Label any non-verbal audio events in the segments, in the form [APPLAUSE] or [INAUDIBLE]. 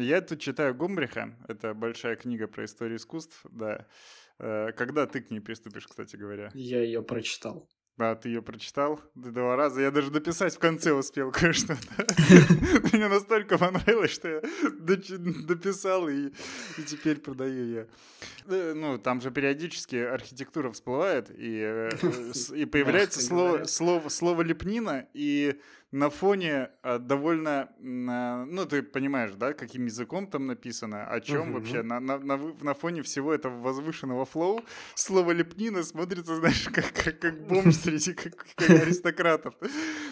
Я тут читаю Гумбриха, это большая книга про историю искусств, да. Э, когда ты к ней приступишь, кстати говоря? Я ее прочитал. А, ты ее прочитал два раза. Я даже дописать в конце успел [LAUGHS] кое-что. [LAUGHS] Мне настолько понравилось, что я дописал и, теперь продаю ее. Э, ну, там же периодически архитектура всплывает, и, э, [LAUGHS] появляется слово лепнина, и на фоне а, довольно, а, ну ты понимаешь, да, каким языком там написано, о чем uh-huh. вообще, на, на, на, на фоне всего этого возвышенного флоу слово лепнина смотрится, знаешь, [LAUGHS] как, как, как бомж [LAUGHS] среди как, как аристократов.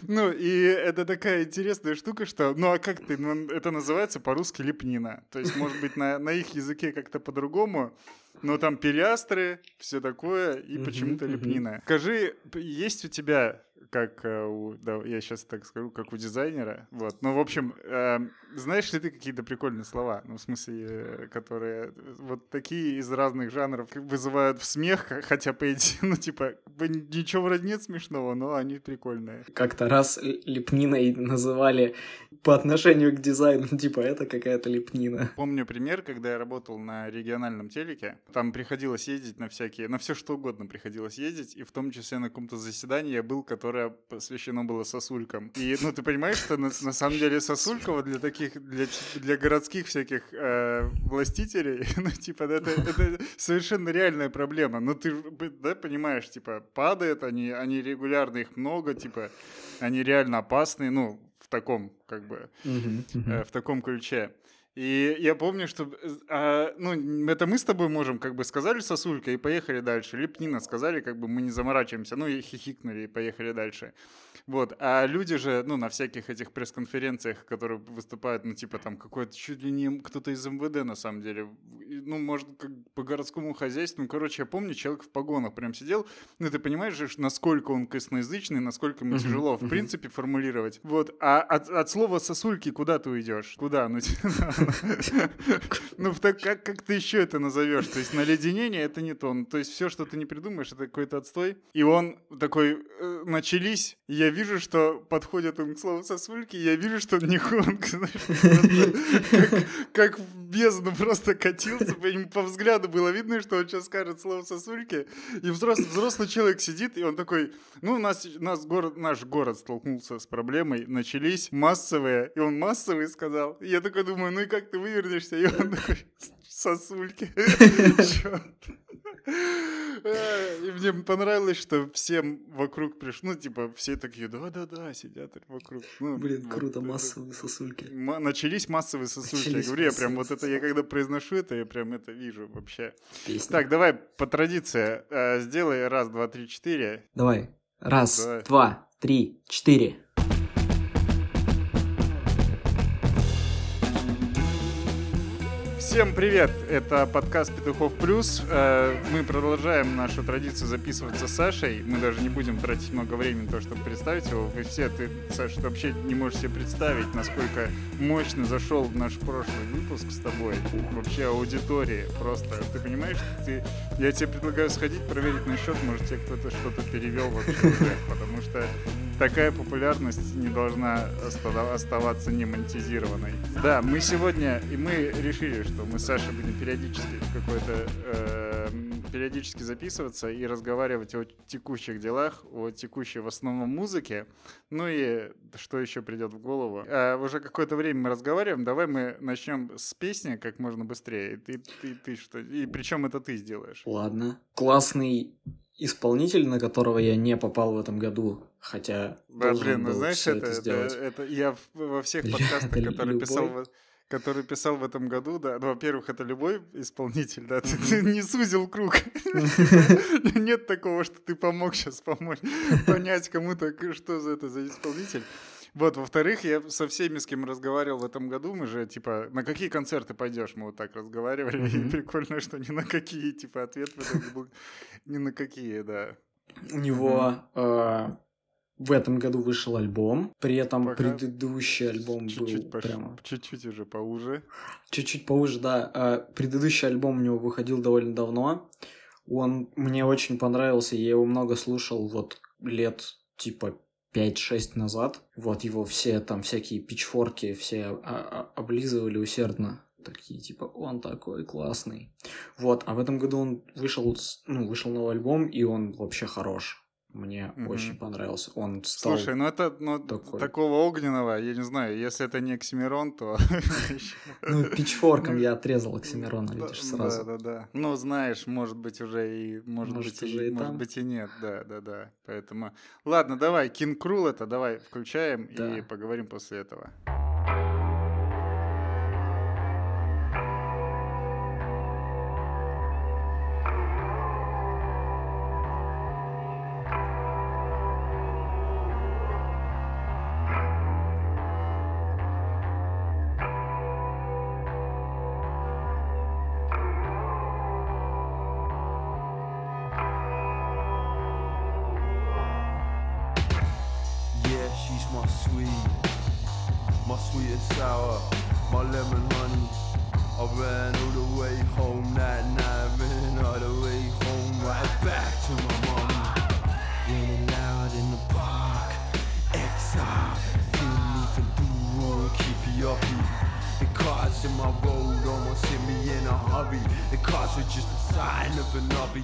Ну, и это такая интересная штука, что, ну а как ты, ну, это называется по-русски лепнина, то есть, может быть, на, на их языке как-то по-другому, но там пилястры, все такое, и почему-то лепнина. Скажи, есть у тебя как э, у, да, я сейчас так скажу, как у дизайнера. Вот. Ну, в общем, э, знаешь ли ты какие-то прикольные слова? Ну, в смысле, э, которые вот такие из разных жанров вызывают в смех, хотя, по идее, [LAUGHS] ну, типа, ничего вроде нет смешного, но они прикольные. Как-то раз лепниной называли по отношению к дизайну, [LAUGHS] типа, это какая-то лепнина. Помню пример, когда я работал на региональном телеке, там приходилось ездить на всякие, на все что угодно приходилось ездить, и в том числе на каком-то заседании я был, которое посвящено было сосулькам. И, ну, ты понимаешь, что на, на самом деле сосулька вот для таких, для, для городских всяких э, властителей, [LAUGHS] ну, типа, это, это совершенно реальная проблема. Ну, ты, да, понимаешь, типа, падает, они, они регулярно, их много, типа, они реально опасные, ну, в таком, как бы. Э, в таком ключе. И я помню, что, а, ну, это мы с тобой можем, как бы, сказали сосулька и поехали дальше. Лепнина сказали, как бы, мы не заморачиваемся, ну, и хихикнули и поехали дальше. Вот, а люди же, ну, на всяких этих пресс-конференциях, которые выступают, ну, типа, там, какой-то чуть ли не кто-то из МВД, на самом деле, ну, может, как по городскому хозяйству, ну, короче, я помню, человек в погонах прям сидел, ну, ты понимаешь же, насколько он косноязычный, насколько ему тяжело, в принципе, формулировать. Вот, а от, от слова сосульки куда ты уйдешь? Куда? Ну, [LAUGHS] ну так как, как ты еще это назовешь? То есть наледенение это не то. Ну, то есть все, что ты не придумаешь, это какой-то отстой. И он такой, э, начались, я вижу, что подходит он к слову сосульки, я вижу, что он не [LAUGHS] знаешь, как, как в бездну просто катился, по, по взгляду было видно, что он сейчас скажет слово сосульки, и взрослый, взрослый человек сидит, и он такой, ну, у нас, нас город, наш город столкнулся с проблемой, начались массовые, и он массовые сказал. И я такой думаю, ну и как ты вывернешься? И он такой, сосульки. [LAUGHS] И мне понравилось, что всем вокруг пришло, ну, типа, все такие, да-да-да, сидят вокруг. Ну, Блин, вот, круто, массовые сосульки. Начались массовые сосульки. Начались я говорю, я прям вот это, я когда произношу это, я прям это вижу вообще. Песня. Так, давай по традиции э, сделай раз, два, три, четыре. Давай. Раз, давай. два, три, четыре. Всем привет! Это подкаст Петухов Плюс. Э, мы продолжаем нашу традицию записываться с Сашей. Мы даже не будем тратить много времени на то, чтобы представить его. Вы все, ты, Саша, вообще не можешь себе представить, насколько мощно зашел в наш прошлый выпуск с тобой. Вообще аудитории просто. Ты понимаешь, ты, я тебе предлагаю сходить, проверить на счет, может тебе кто-то что-то перевел вообще уже, потому что такая популярность не должна оставаться не монетизированной. Да, мы сегодня, и мы решили, что мы с Сашей будем периодически какой-то э, периодически записываться и разговаривать о текущих делах, о текущей в основном музыке. Ну и что еще придет в голову. А уже какое-то время мы разговариваем. Давай мы начнем с песни как можно быстрее. Ты, ты, ты что? И причем это ты сделаешь. Ладно. Классный исполнитель, на которого я не попал в этом году, хотя да, блин, ну знаешь, это, это, это, это я во всех подкастах, [LAUGHS] которые писал, который писал в этом году, да, ну, во-первых, это любой исполнитель, да, ты, ты не сузил круг. [LAUGHS] Нет такого, что ты помог сейчас помочь понять кому-то, что за это за исполнитель. Вот, во-вторых, я со всеми, с кем разговаривал в этом году, мы же, типа, на какие концерты пойдешь, мы вот так разговаривали, mm-hmm. и прикольно, что ни на какие, типа, ответ в итоге был ни на какие, да. У него э, в этом году вышел альбом, при этом Пока предыдущий альбом чуть-чуть был прямо... Чуть-чуть уже поуже. Чуть-чуть поуже, да. Э, предыдущий альбом у него выходил довольно давно. Он мне очень понравился, я его много слушал вот лет типа 5-6 назад. Вот его все там всякие пичфорки все облизывали усердно. Такие, типа, он такой классный. Вот, а в этом году он вышел, ну, вышел новый альбом, и он вообще хорош. Мне mm-hmm. очень понравился. Он стал Слушай, ну это ну, такой... такого огненного, я не знаю, если это не Оксимирон, то... [LAUGHS] Ну, пичфорком я отрезал Оксимирона, видишь, сразу. Да, да, да. Ну, знаешь, может быть, уже и... Может, быть, уже и Может быть, и нет, да, да, да. Поэтому... Ладно, давай, Кинг Крул это давай включаем и поговорим после этого. my sweet, my sweet and sour, my lemon honey. I ran all the way home that night, ran all the way home, right back to my mommy. Running loud in the park, exile, didn't even do wrong, keep you up. The cars in my road almost hit me in a hurry. The cars were just a sign of an uppy.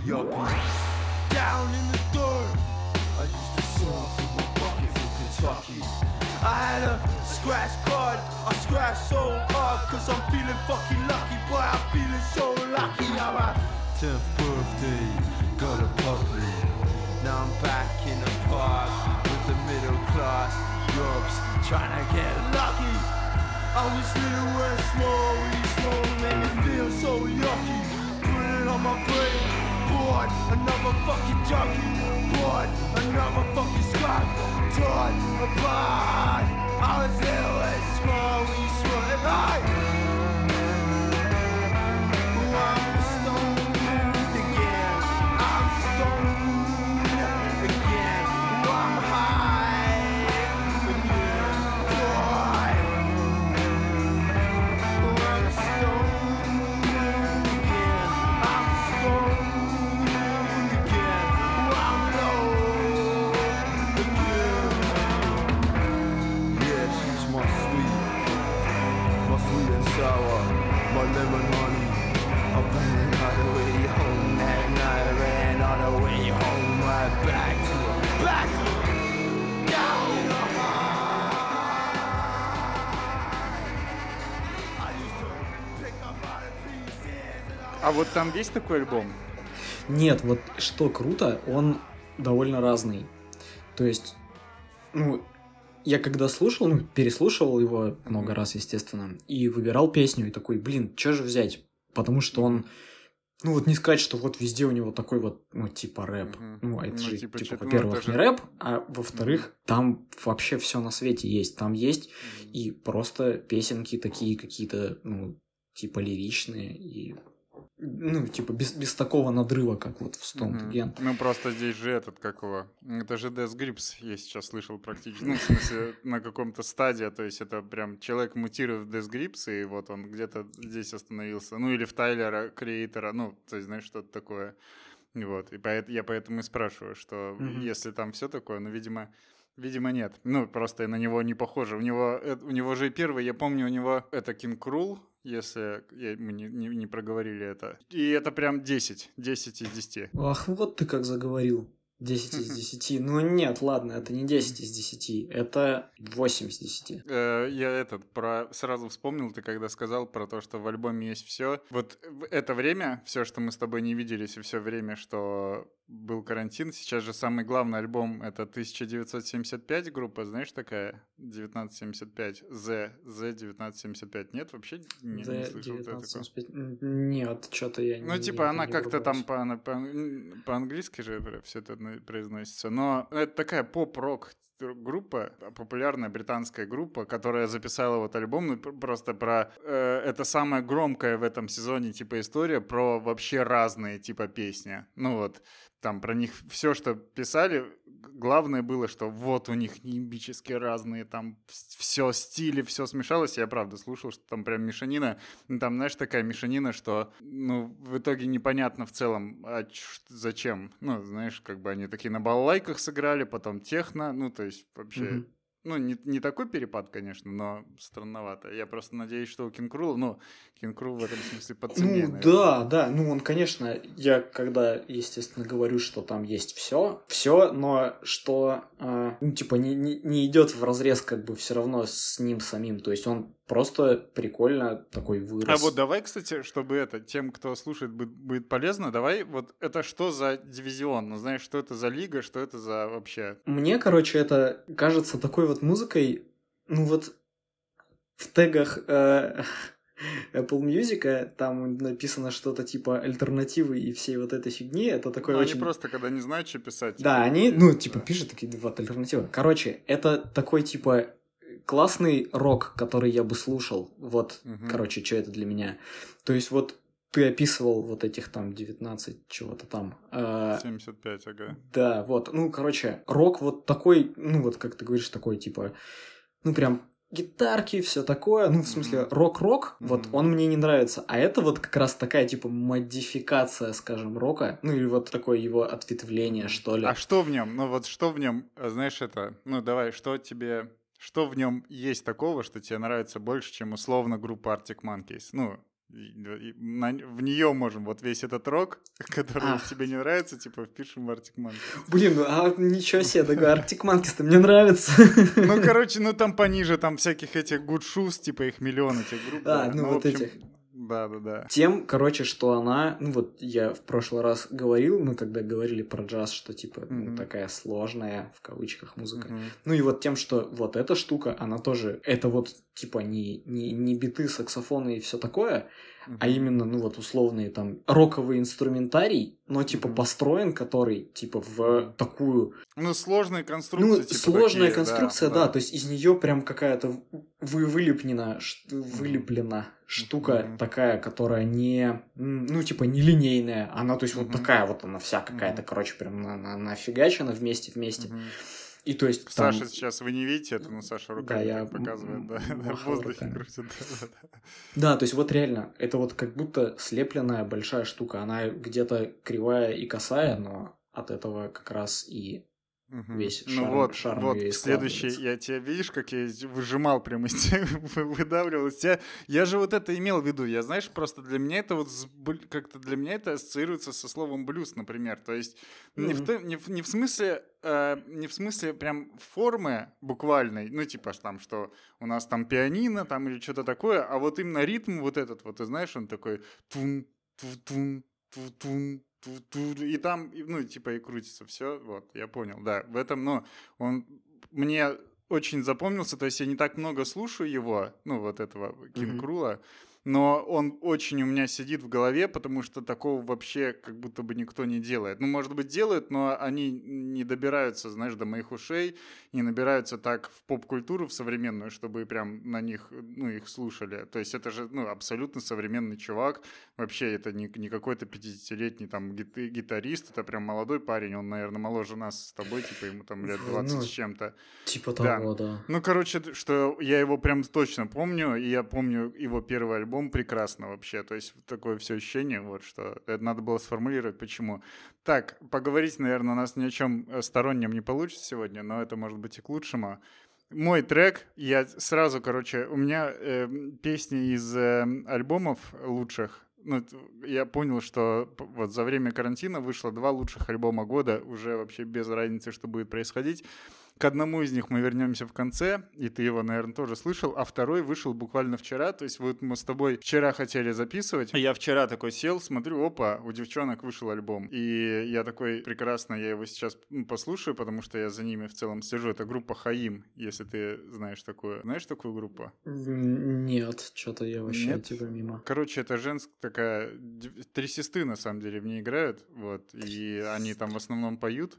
Down in the dirt, I used to surf. Fuck you. I had a scratch card, I scratch so hard, cause I'm feeling fucking lucky, boy, I'm feeling so lucky. Now my 10th birthday, got a puppy. Now I'm back in the park with the middle class, groups trying to get lucky. I was little and small, really small, made me feel so yucky. Put it on my brain. Todd, another fucking junkie. Blood, another fucking Scott. torn apart. blood. I was ill and small, we swore. And А вот там есть такой альбом? Нет, вот что круто, он довольно разный. То есть, ну, я когда слушал, ну, переслушивал его много раз, естественно, и выбирал песню, и такой, блин, что же взять? Потому что он, ну, вот не сказать, что вот везде у него такой вот, ну, типа рэп. Ну, а это ну, же, типа, типа ну, во-первых, же... не рэп, а во-вторых, там вообще все на свете есть. Там есть и просто песенки такие какие-то, ну, типа лиричные, и ну, типа, без, без такого надрыва, как вот в Stomp mm-hmm. Ну, просто здесь же этот, как его, это же Death Grips, я сейчас слышал практически, ну, в смысле, на каком-то стадии, то есть это прям человек мутирует в Death Grips, и вот он где-то здесь остановился, ну, или в Тайлера, креатора, ну, то есть, знаешь, что-то такое. Вот, и поэт, я поэтому и спрашиваю, что mm-hmm. если там все такое, ну, видимо, Видимо, нет. Ну, просто на него не похоже. У него, э, у него же первый, я помню, у него это Кинг Крул, если я, мы не, не, не проговорили это. И это прям 10. 10 из 10. Ах, вот ты как заговорил. 10 из [LAUGHS] 10. Ну нет, ладно, это не 10 из 10, это 8 из 10. Э, я этот про сразу вспомнил, ты когда сказал про то, что в альбоме есть все. Вот это время, все, что мы с тобой не виделись, и все время, что был карантин. Сейчас же самый главный альбом это 1975 группа, знаешь такая? 1975, Z, Z1975. Нет, вообще не, Z не слышал 1975. Нет, что-то я ну, не Ну, типа, она как-то там по, по, по-английски же все это произносится. Но это такая поп-рок группа, популярная британская группа, которая записала вот альбом, ну, просто про... Э, это самая громкая в этом сезоне, типа, история про вообще разные, типа, песни. Ну вот, там про них все, что писали, главное было, что вот у них нимбически разные, там все стили, все смешалось. Я правда слушал, что там прям мешанина. Ну, там, знаешь, такая мешанина, что, ну, в итоге непонятно в целом, а зачем. Ну, знаешь, как бы они такие на балалайках сыграли, потом техно, ну, то есть вообще... Mm-hmm ну, не, не такой перепад, конечно, но странновато. Я просто надеюсь, что у Кинкрула, ну, Кинкрул в этом смысле по цене, Ну, наверное. да, да, ну, он, конечно, я когда, естественно, говорю, что там есть все, все, но что, э, ну, типа, не, не, не идет в разрез, как бы, все равно с ним самим. То есть он просто прикольно такой вырос. А вот давай, кстати, чтобы это, тем, кто слушает, будет, полезно, давай, вот это что за дивизион? Ну, знаешь, что это за лига, что это за вообще? Мне, короче, это кажется такой вот музыкой, ну вот в тегах э, Apple Music там написано что-то типа альтернативы и всей вот этой фигни. Это такой ну, очень... они просто, когда не знают, что писать. Да, типа... они, ну, типа, да. пишут такие вот альтернативы. Короче, это такой, типа, классный рок, который я бы слушал. Вот, угу. короче, что это для меня. То есть вот ты описывал вот этих там 19 чего-то там. 75, а, ага. Да, вот. Ну, короче, рок вот такой, ну, вот как ты говоришь, такой, типа, ну, прям гитарки, все такое. Ну, в смысле, mm-hmm. рок-рок, mm-hmm. вот он мне не нравится. А это вот как раз такая, типа, модификация, скажем, рока. Ну, или вот такое его ответвление, что ли. А что в нем? Ну, вот что в нем, знаешь, это... Ну, давай, что тебе что в нем есть такого, что тебе нравится больше, чем условно группа Arctic Monkeys? Ну, на, в нее можем вот весь этот рок, [LAUGHS] который Ах. тебе не нравится, типа впишем в Arctic Monkeys. Блин, ну а ничего себе, такой [LAUGHS] Arctic Monkeys-то мне нравится. Ну, короче, ну там пониже, там всяких этих Good Shoes, типа их миллион этих групп. А, ну, ну вот этих. Да, да, да. Тем, короче, что она, ну вот я в прошлый раз говорил, мы когда говорили про джаз, что типа mm-hmm. ну, такая сложная в кавычках музыка. Mm-hmm. Ну и вот тем, что вот эта штука, она тоже, это вот типа не, не, не биты, саксофоны и все такое, mm-hmm. а именно, ну вот условные там роковый инструментарий, но типа mm-hmm. построен который типа в такую... Ну сложная конструкция. Ну типа сложная такие, конструкция, да, да, да, то есть из нее прям какая-то вы вылеплена, вылеплена штука mm-hmm. такая, которая не, ну, типа, не линейная. Она, то есть, mm-hmm. вот такая вот она вся какая-то, mm-hmm. короче, прям на, на, нафигачена вместе-вместе. Mm-hmm. И то есть Саша там... сейчас, вы не видите это, но Саша руками да, я показывает, да, в воздухе крутит. Да, то есть вот реально, это вот как будто слепленная большая штука. Она где-то кривая и косая, но от этого как раз и Угу. Весь ну вот, шарм вот следующий, я тебя видишь, как я выжимал прямо из тебя, [LAUGHS] выдавливал из тебя. Я же вот это имел в виду. Я, знаешь, просто для меня это вот как-то для меня это ассоциируется со словом блюз, например. То есть mm-hmm. не, в, не, в, не в смысле э, не в смысле прям формы буквальной, ну типа там, что у нас там пианино там или что-то такое, а вот именно ритм вот этот вот, ты знаешь, он такой тун тун тун тун и там, ну, типа, и крутится все, вот, я понял, да, в этом, но он мне очень запомнился, то есть я не так много слушаю его, ну, вот этого Кинг Крула, mm-hmm но он очень у меня сидит в голове, потому что такого вообще как будто бы никто не делает. Ну, может быть, делают, но они не добираются, знаешь, до моих ушей, не набираются так в поп-культуру, в современную, чтобы прям на них, ну, их слушали. То есть это же, ну, абсолютно современный чувак. Вообще это не, не какой-то 50-летний там гитарист, это прям молодой парень, он, наверное, моложе нас с тобой, типа ему там лет 20 ну, с чем-то. Типа того, да. да. Ну, короче, что я его прям точно помню, и я помню его первый альбом, альбом прекрасно вообще. То есть такое все ощущение, вот что это надо было сформулировать, почему. Так, поговорить, наверное, у нас ни о чем э, стороннем не получится сегодня, но это может быть и к лучшему. Мой трек, я сразу, короче, у меня э, песни из э, альбомов лучших, ну, я понял, что вот за время карантина вышло два лучших альбома года, уже вообще без разницы, что будет происходить. К одному из них мы вернемся в конце, и ты его, наверное, тоже слышал, а второй вышел буквально вчера. То есть вот мы с тобой вчера хотели записывать. Я вчера такой сел, смотрю, опа, у девчонок вышел альбом. И я такой, прекрасно, я его сейчас послушаю, потому что я за ними в целом слежу. Это группа Хаим, если ты знаешь такую. Знаешь такую группу? Нет, что-то я вообще Нет? типа мимо. Короче, это женская такая... Три сестры, на самом деле, в ней играют, вот, и они там в основном поют.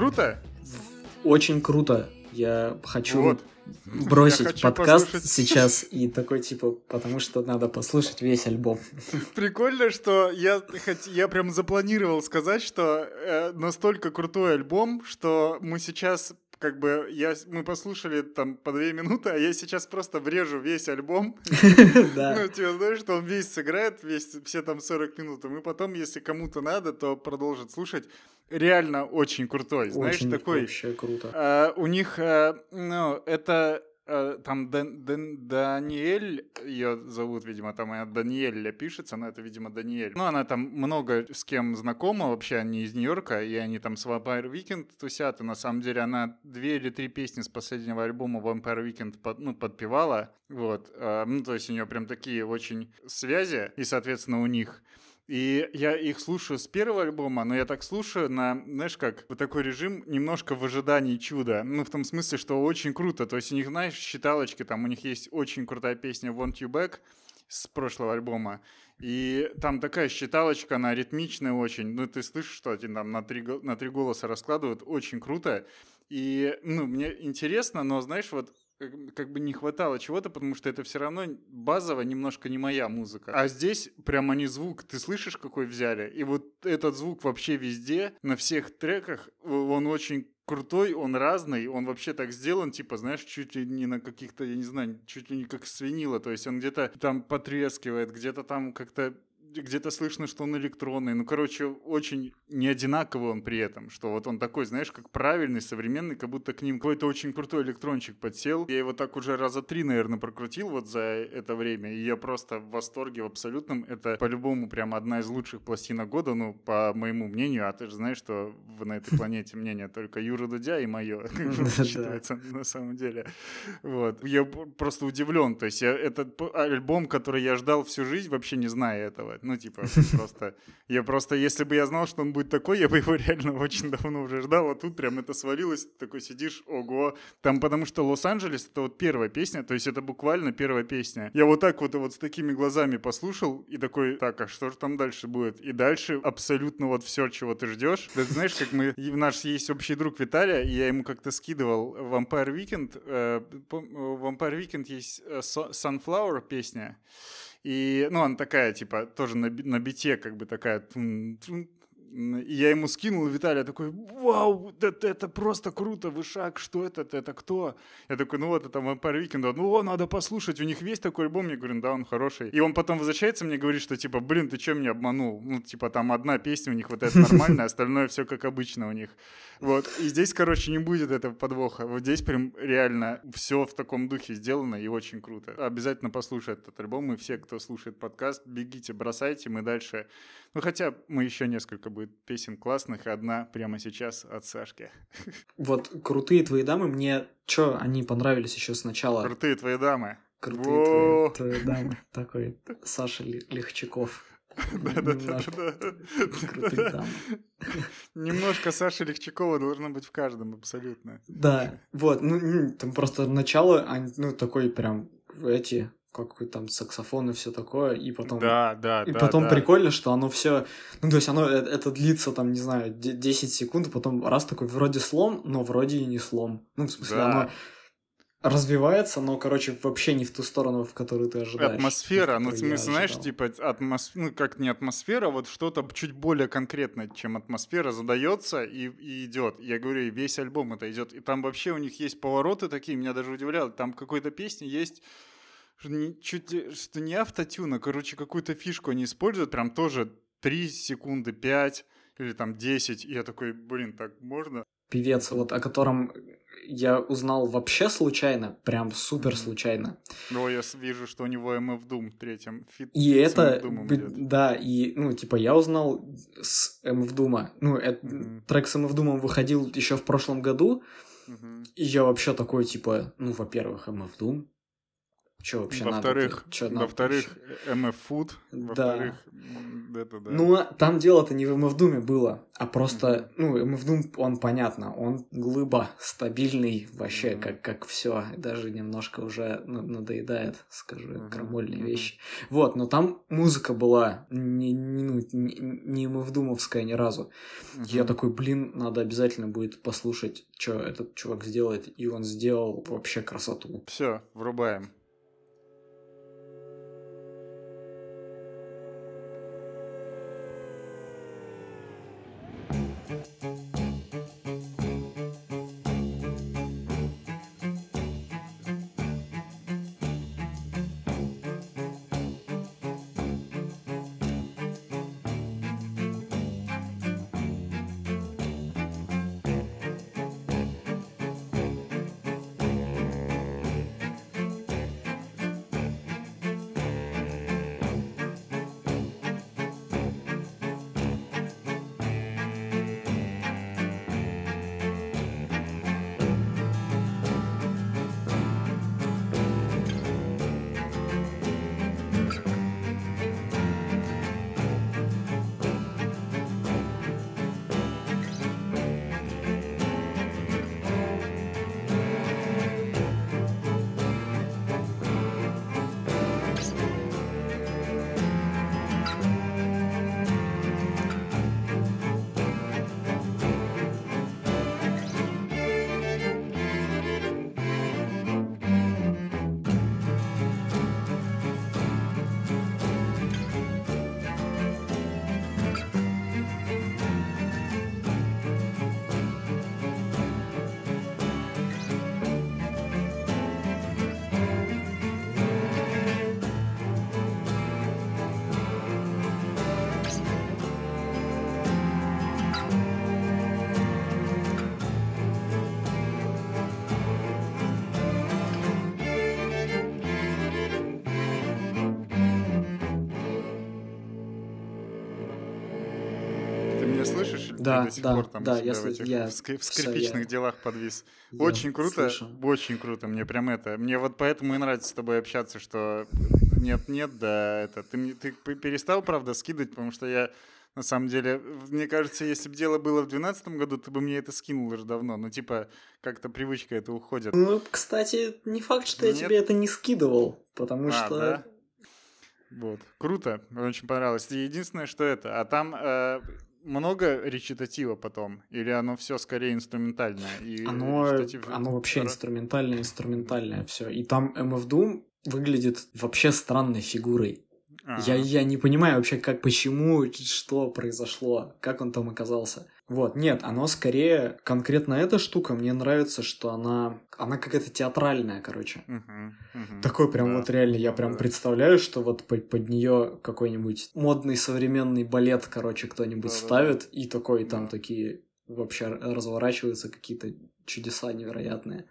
Круто. Очень круто. Я хочу Вот. бросить Я хочу подкаст послушать. сейчас и такой типа, потому что надо послушать весь альбом. [LAUGHS] Прикольно, что я, хот- я прям запланировал сказать, что э, настолько крутой альбом, что мы сейчас как бы я, мы послушали там по две минуты, а я сейчас просто врежу весь альбом. [LAUGHS] [LAUGHS] Ну, тебе знаешь, что он весь сыграет, весь, все там 40 минут, и мы потом, если кому-то надо, то продолжит слушать. Реально очень крутой, знаешь, Очень такой... вообще круто. Э, у них, э, ну, это э, там Дан- Дан- Даниэль, ее зовут, видимо, там она Даниэль пишется, но это, видимо, Даниэль. Ну, она там много с кем знакома, вообще они из Нью-Йорка, и они там с Vampire Weekend тусят, и на самом деле она две или три песни с последнего альбома Vampire Weekend под, ну, подпевала, вот, Э, ну, то есть у нее прям такие очень связи, и, соответственно, у них и я их слушаю с первого альбома, но я так слушаю на, знаешь, как вот такой режим немножко в ожидании чуда. Ну, в том смысле, что очень круто. То есть у них, знаешь, считалочки, там у них есть очень крутая песня Want You Back с прошлого альбома. И там такая считалочка, она ритмичная очень. Ну, ты слышишь, что они там на три, на три голоса раскладывают. Очень круто. И, ну, мне интересно, но, знаешь, вот как, бы не хватало чего-то, потому что это все равно базово немножко не моя музыка. А здесь прям они звук, ты слышишь, какой взяли? И вот этот звук вообще везде, на всех треках, он очень крутой, он разный, он вообще так сделан, типа, знаешь, чуть ли не на каких-то, я не знаю, чуть ли не как свинила, то есть он где-то там потрескивает, где-то там как-то где-то слышно, что он электронный. Ну, короче, очень не одинаковый он при этом, что вот он такой, знаешь, как правильный, современный, как будто к ним какой-то очень крутой электрончик подсел. Я его так уже раза три, наверное, прокрутил вот за это время, и я просто в восторге в абсолютном. Это по-любому прям одна из лучших пластинок года, ну, по моему мнению, а ты же знаешь, что на этой планете мнение только Юра Дудя и мое, [LAUGHS] Да. считается на самом деле. Вот. Я просто удивлен. То есть я, это п- альбом, который я ждал всю жизнь, вообще не зная этого. Ну, типа, просто... Я просто, если бы я знал, что он будет такой, я бы его реально очень давно уже ждал. А тут прям это свалилось, такой сидишь, ого. Там потому что Лос-Анджелес — это вот первая песня, то есть это буквально первая песня. Я вот так вот, вот с такими глазами послушал и такой, так, а что же там дальше будет? И дальше абсолютно вот все, чего ты ждешь. Ты знаешь, как мы... нас есть общий друг Виталия, и я ему как-то скидывал Vampire Weekend. э, Vampire Weekend есть э, Sunflower песня. И, ну, она такая, типа, тоже на, на бите, как бы такая... И я ему скинул, и Виталий такой, вау, это, это просто круто, Вышак, что это, это кто? Я такой, ну вот, это Vampire Weekend, ну, о, надо послушать, у них весь такой альбом, я говорю, да, он хороший. И он потом возвращается, мне говорит, что, типа, блин, ты что меня обманул? Ну, типа, там одна песня у них, вот это [LAUGHS] нормально, остальное все как обычно у них. Вот, и здесь, короче, не будет этого подвоха. Вот здесь прям реально все в таком духе сделано и очень круто. Обязательно послушать этот альбом, и все, кто слушает подкаст, бегите, бросайте, мы дальше... Ну, хотя мы еще несколько будем будет песен классных, одна прямо сейчас от Сашки. Вот крутые твои дамы, мне чё, они понравились еще сначала. Крутые твои дамы. Крутые Во! твои, твои дамы. Такой Саша Легчаков. Да-да-да-да. Немножко Саши Легчакова должно быть в каждом, абсолютно. Да, вот, ну, там просто начало, они, ну, такой прям эти, какой там саксофон и все такое, и потом... Да, да, И да, потом да. прикольно, что оно все, ну то есть оно э- это длится там, не знаю, де- 10 секунд, а потом раз такой вроде слом, но вроде и не слом. Ну в смысле Да. оно развивается, но короче вообще не в ту сторону, в которую ты ожидаешь. Атмосфера, ну, смысле, знаешь, ожидал. типа, атмос... ну, как не атмосфера, вот что-то чуть более конкретное, чем атмосфера, задается и, и идет. Я говорю, весь альбом это идет. И там вообще у них есть повороты такие, меня даже удивляло. Там какой-то песни есть что не- чуть ли- что не автотюн, а, короче, какую-то фишку они используют, прям тоже 3 секунды, 5 или там 10. И я такой, блин, так можно? Певец, вот о котором я узнал вообще случайно, прям супер случайно. Но я с- вижу, что у него MF Doom в третьем фит И это, да, и, ну, типа, я узнал с MF Doom. Ну, это, Мгм. трек с MF Doom выходил еще в прошлом году, Мгм. и я вообще такой, типа, ну, во-первых, MF Doom. Че вообще Во-вторых, надо? Во-вторых? MF Food, Да. во-вторых, м, это да. Ну, там дело-то не в MF Doom было, а просто, ну, MF Doom, он понятно, он глыба, стабильный, вообще, Мгм. как, как все, даже немножко уже на- надоедает, скажу, Мгм, крамольные мгм. вещи. Вот, но там музыка была не, не, ну, не, не MF Doom'овская ни разу. Я Мгм. такой, блин, надо обязательно будет послушать, что этот чувак сделает, и он сделал вообще красоту. Все, врубаем. Ты Да, до сих да, пор там да, себя я в этих я- в скрипичных я- делах подвис. Я Очень круто, слышу. очень круто. Мне прям это. Мне вот поэтому и нравится с тобой общаться, что нет, нет, да, это. Ты ты перестал, правда, скидывать, потому что я на самом деле, мне кажется, если бы дело было в 2012 году, ты бы мне это скинул уже давно. Ну, типа, как-то привычка это уходит. Ну, кстати, не факт, что я Нет? тебе это не скидывал, потому А, что... да? Вот. Круто. Очень понравилось. Единственное, что это. А там э, много речитатива потом? Или оно все скорее инструментальное? И Оно, речитатив- оно вообще инструментальное, инструментальное все. И там MF Doom выглядит вообще странной фигурой. Ага. Я, я не понимаю вообще, как, почему, что произошло, как он там оказался. Вот, нет, оно скорее, конкретно эта штука, мне нравится, что она, она какая-то театральная, короче. Мгм, мгм. Такой прям Да. вот реально, я Да, прям да. представляю, что вот под, под нее какой-нибудь модный современный балет, короче, кто-нибудь Да-да-да. ставит, и такой там Да. такие вообще разворачиваются какие-то чудеса невероятные.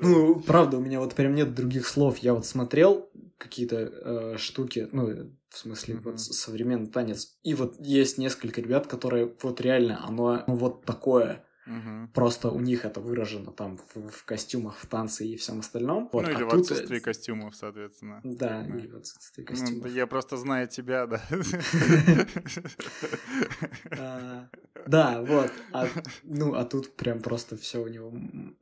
Ну, правда, у меня вот прям нет других слов. Я вот смотрел какие-то э, штуки, ну, в смысле, вот современный танец. И вот есть несколько ребят, которые вот реально, оно ну, вот такое. Мгм. Просто у них это выражено там в, в костюмах, в танце и всем остальном. Вот, Ну, или а в тут, э, отсутствии костюмов, соответственно. Да, Да. и в отсутствии Ну, костюмов. да я просто знаю тебя, да. А, Да, вот. А, ну, а тут прям просто все у него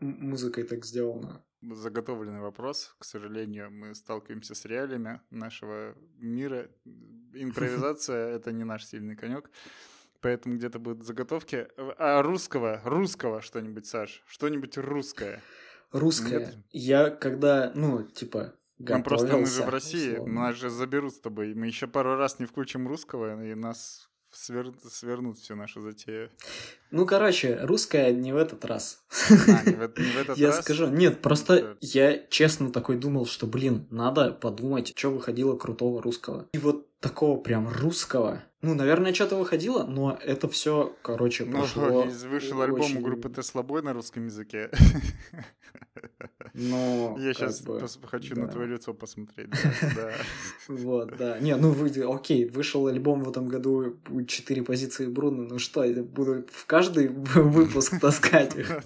музыкой так сделано. Заготовленный вопрос. К сожалению, мы сталкиваемся с реалиями нашего мира. [LAUGHS] Импровизация — это не наш сильный конек. Поэтому где-то будут заготовки. А русского, русского что-нибудь, Саш? Что-нибудь русское? Русская. Нет? Я когда, ну, типа, Ну, просто мы же в России, условно. нас же заберут с тобой. Мы еще пару раз не включим русского, и нас свер- свернут всю нашу затею. Ну, короче, русская не в этот раз. А, не в, не в этот Я раз? скажу, нет, просто я честно такой думал, что, блин, надо подумать, что выходило крутого русского. И вот такого прям русского. Ну, наверное, что-то выходило, но это все, короче, Ну, прошло. [LAUGHS] из- вышел альбом очень- группы Теслобой на русском языке. Ну, [LAUGHS] Я сейчас бы, хочу на да. твое лицо посмотреть. [LAUGHS] Вот, да. Не, ну окей, вышел альбом в этом году четыре позиции Бруно, ну что, я буду в каждый выпуск таскать их.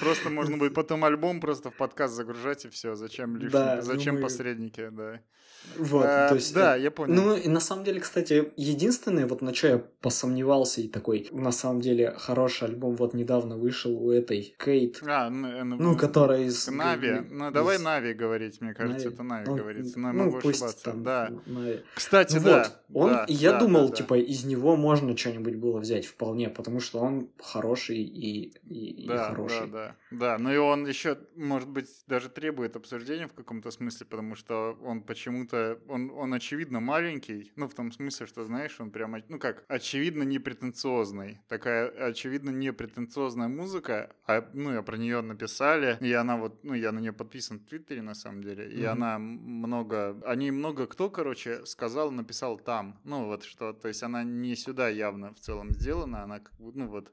Просто можно будет потом альбом просто в подкаст загружать и все. Зачем лишние, Да, зачем ну мы- посредники, да. Вот, А, то есть... да, э, я понял. Ну, и на самом деле, кстати, единственное, вот на что я посомневался и такой, на самом деле, хороший альбом вот недавно вышел у этой Кейт, А, ну, ну, которая из... Нави. Ну, давай Нави говорить, мне кажется, Нави. это Нави Ну, говорится. Но ну, могу пусть ошибаться. там Да. Нави. Кстати, Ну да. вот, он, да, и я да, думал, да, типа, из него можно что-нибудь было взять вполне, потому что он хороший и, и, и Да, хороший. да, да, да. Но и он еще, может быть, даже требует обсуждения в каком-то смысле, потому что он почему-то, он, он очевидно маленький, ну, в том смысле, что, знаешь, он прям, ну, как, очевидно непретенциозный. Такая, очевидно, непретенциозная музыка, а, ну, я про нее написали, и она вот, ну, я на нее подписан в Твиттере, на самом деле, и Мгм. она много, о ней много кто, короче, сказал, написал там. Ну, вот что, то есть она не сюда явно в целом сделана, она, как бы, ну, вот.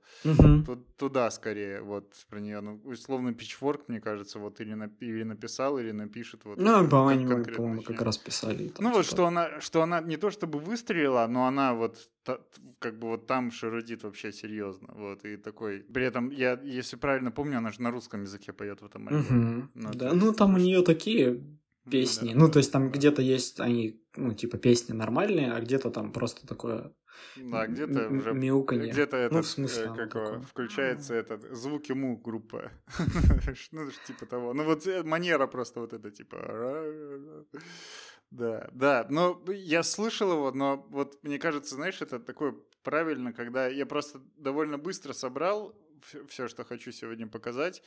Ту- туда скорее, вот про нее. Ну, условно, Pitchfork, мне кажется, вот или, нап- или написал, или напишет. Вот, Ну, по-моему, конкретно по-моему, как раз писали. там Ну вот, типа- что она, что она не то чтобы выстрелила, но она вот та- как бы вот там шарудит вообще серьезно. Вот, и такой. При этом, я, если правильно помню, она же на русском языке поет в этом альбоме. Ну, да, ну там у нее такие Ну, песни. да. Ну, то есть там где-то есть они, ну, типа песни нормальные, а где-то там просто такое Да, где-то м- уже мяуканье. Где-то этот, Ну, в смысле, э, как его, такое. включается этот звуки му группа. [LAUGHS] ну, ж типа того. Ну, вот э, манера просто вот это, типа... Да, да, но я слышал его, но вот мне кажется, знаешь, это такое правильно, когда я просто довольно быстро собрал все, что хочу сегодня показать,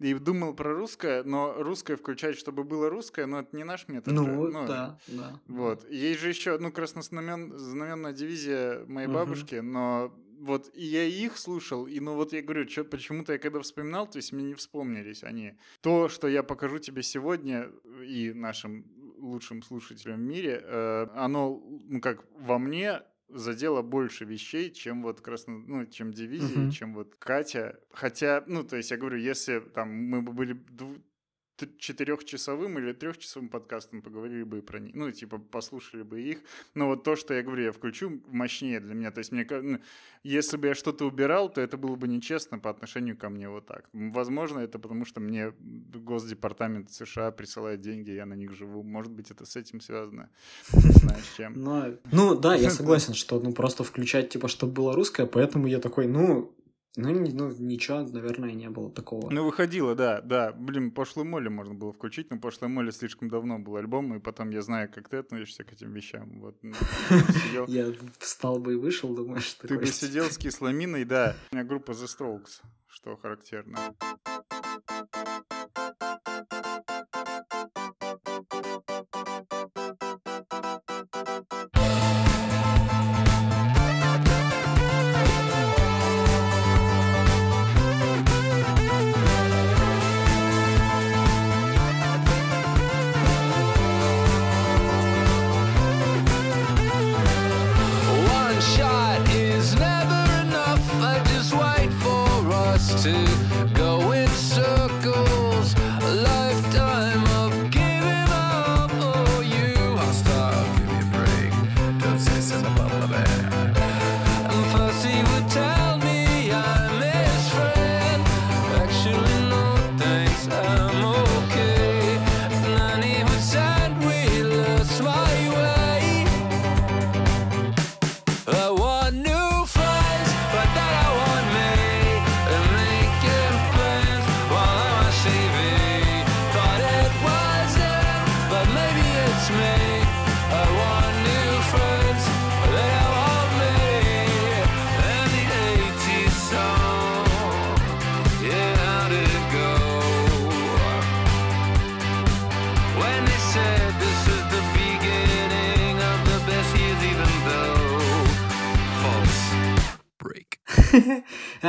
и думал про русское, но русское включать, чтобы было русское, но это не наш метод. же. Ну, да, да. Вот. Есть же еще, ну, краснознаменная дивизия моей Мгм. бабушки, но вот и я их слушал, и ну вот я говорю, чё, почему-то я когда вспоминал, то есть мне не вспомнились они. То, что я покажу тебе сегодня и нашим лучшим слушателям в мире, э, оно, ну как, во мне задело больше вещей, чем вот красно, ну, чем дивизия, Мгм. чем вот Катя. Хотя, ну, то есть я говорю, если там мы бы были четырехчасовым или трехчасовым подкастом поговорили бы и про них, ну, типа, послушали бы их. Но вот то, что я говорю, я включу мощнее для меня. То есть мне, ну, если бы я что-то убирал, то это было бы нечестно по отношению ко мне вот так. Возможно, это потому, что мне Госдепартамент США присылает деньги, я на них живу. Может быть, это с этим связано. Не знаю, с чем. [LAUGHS] Но, ну да, я [LAUGHS] согласен, что ну просто включать, типа, чтобы было русское, поэтому я такой, ну, ну, ну ничего, наверное, не было такого. Ну, выходило, да, да. Блин, пошлую моли можно было включить, но пошлая моли слишком давно был альбом, и потом я знаю, как ты относишься к этим вещам. Вот, ну, сидел- Я встал бы и вышел, думаешь, Ты такой, бы сидел с кисломиной, да. У меня группа The Strokes, что характерно.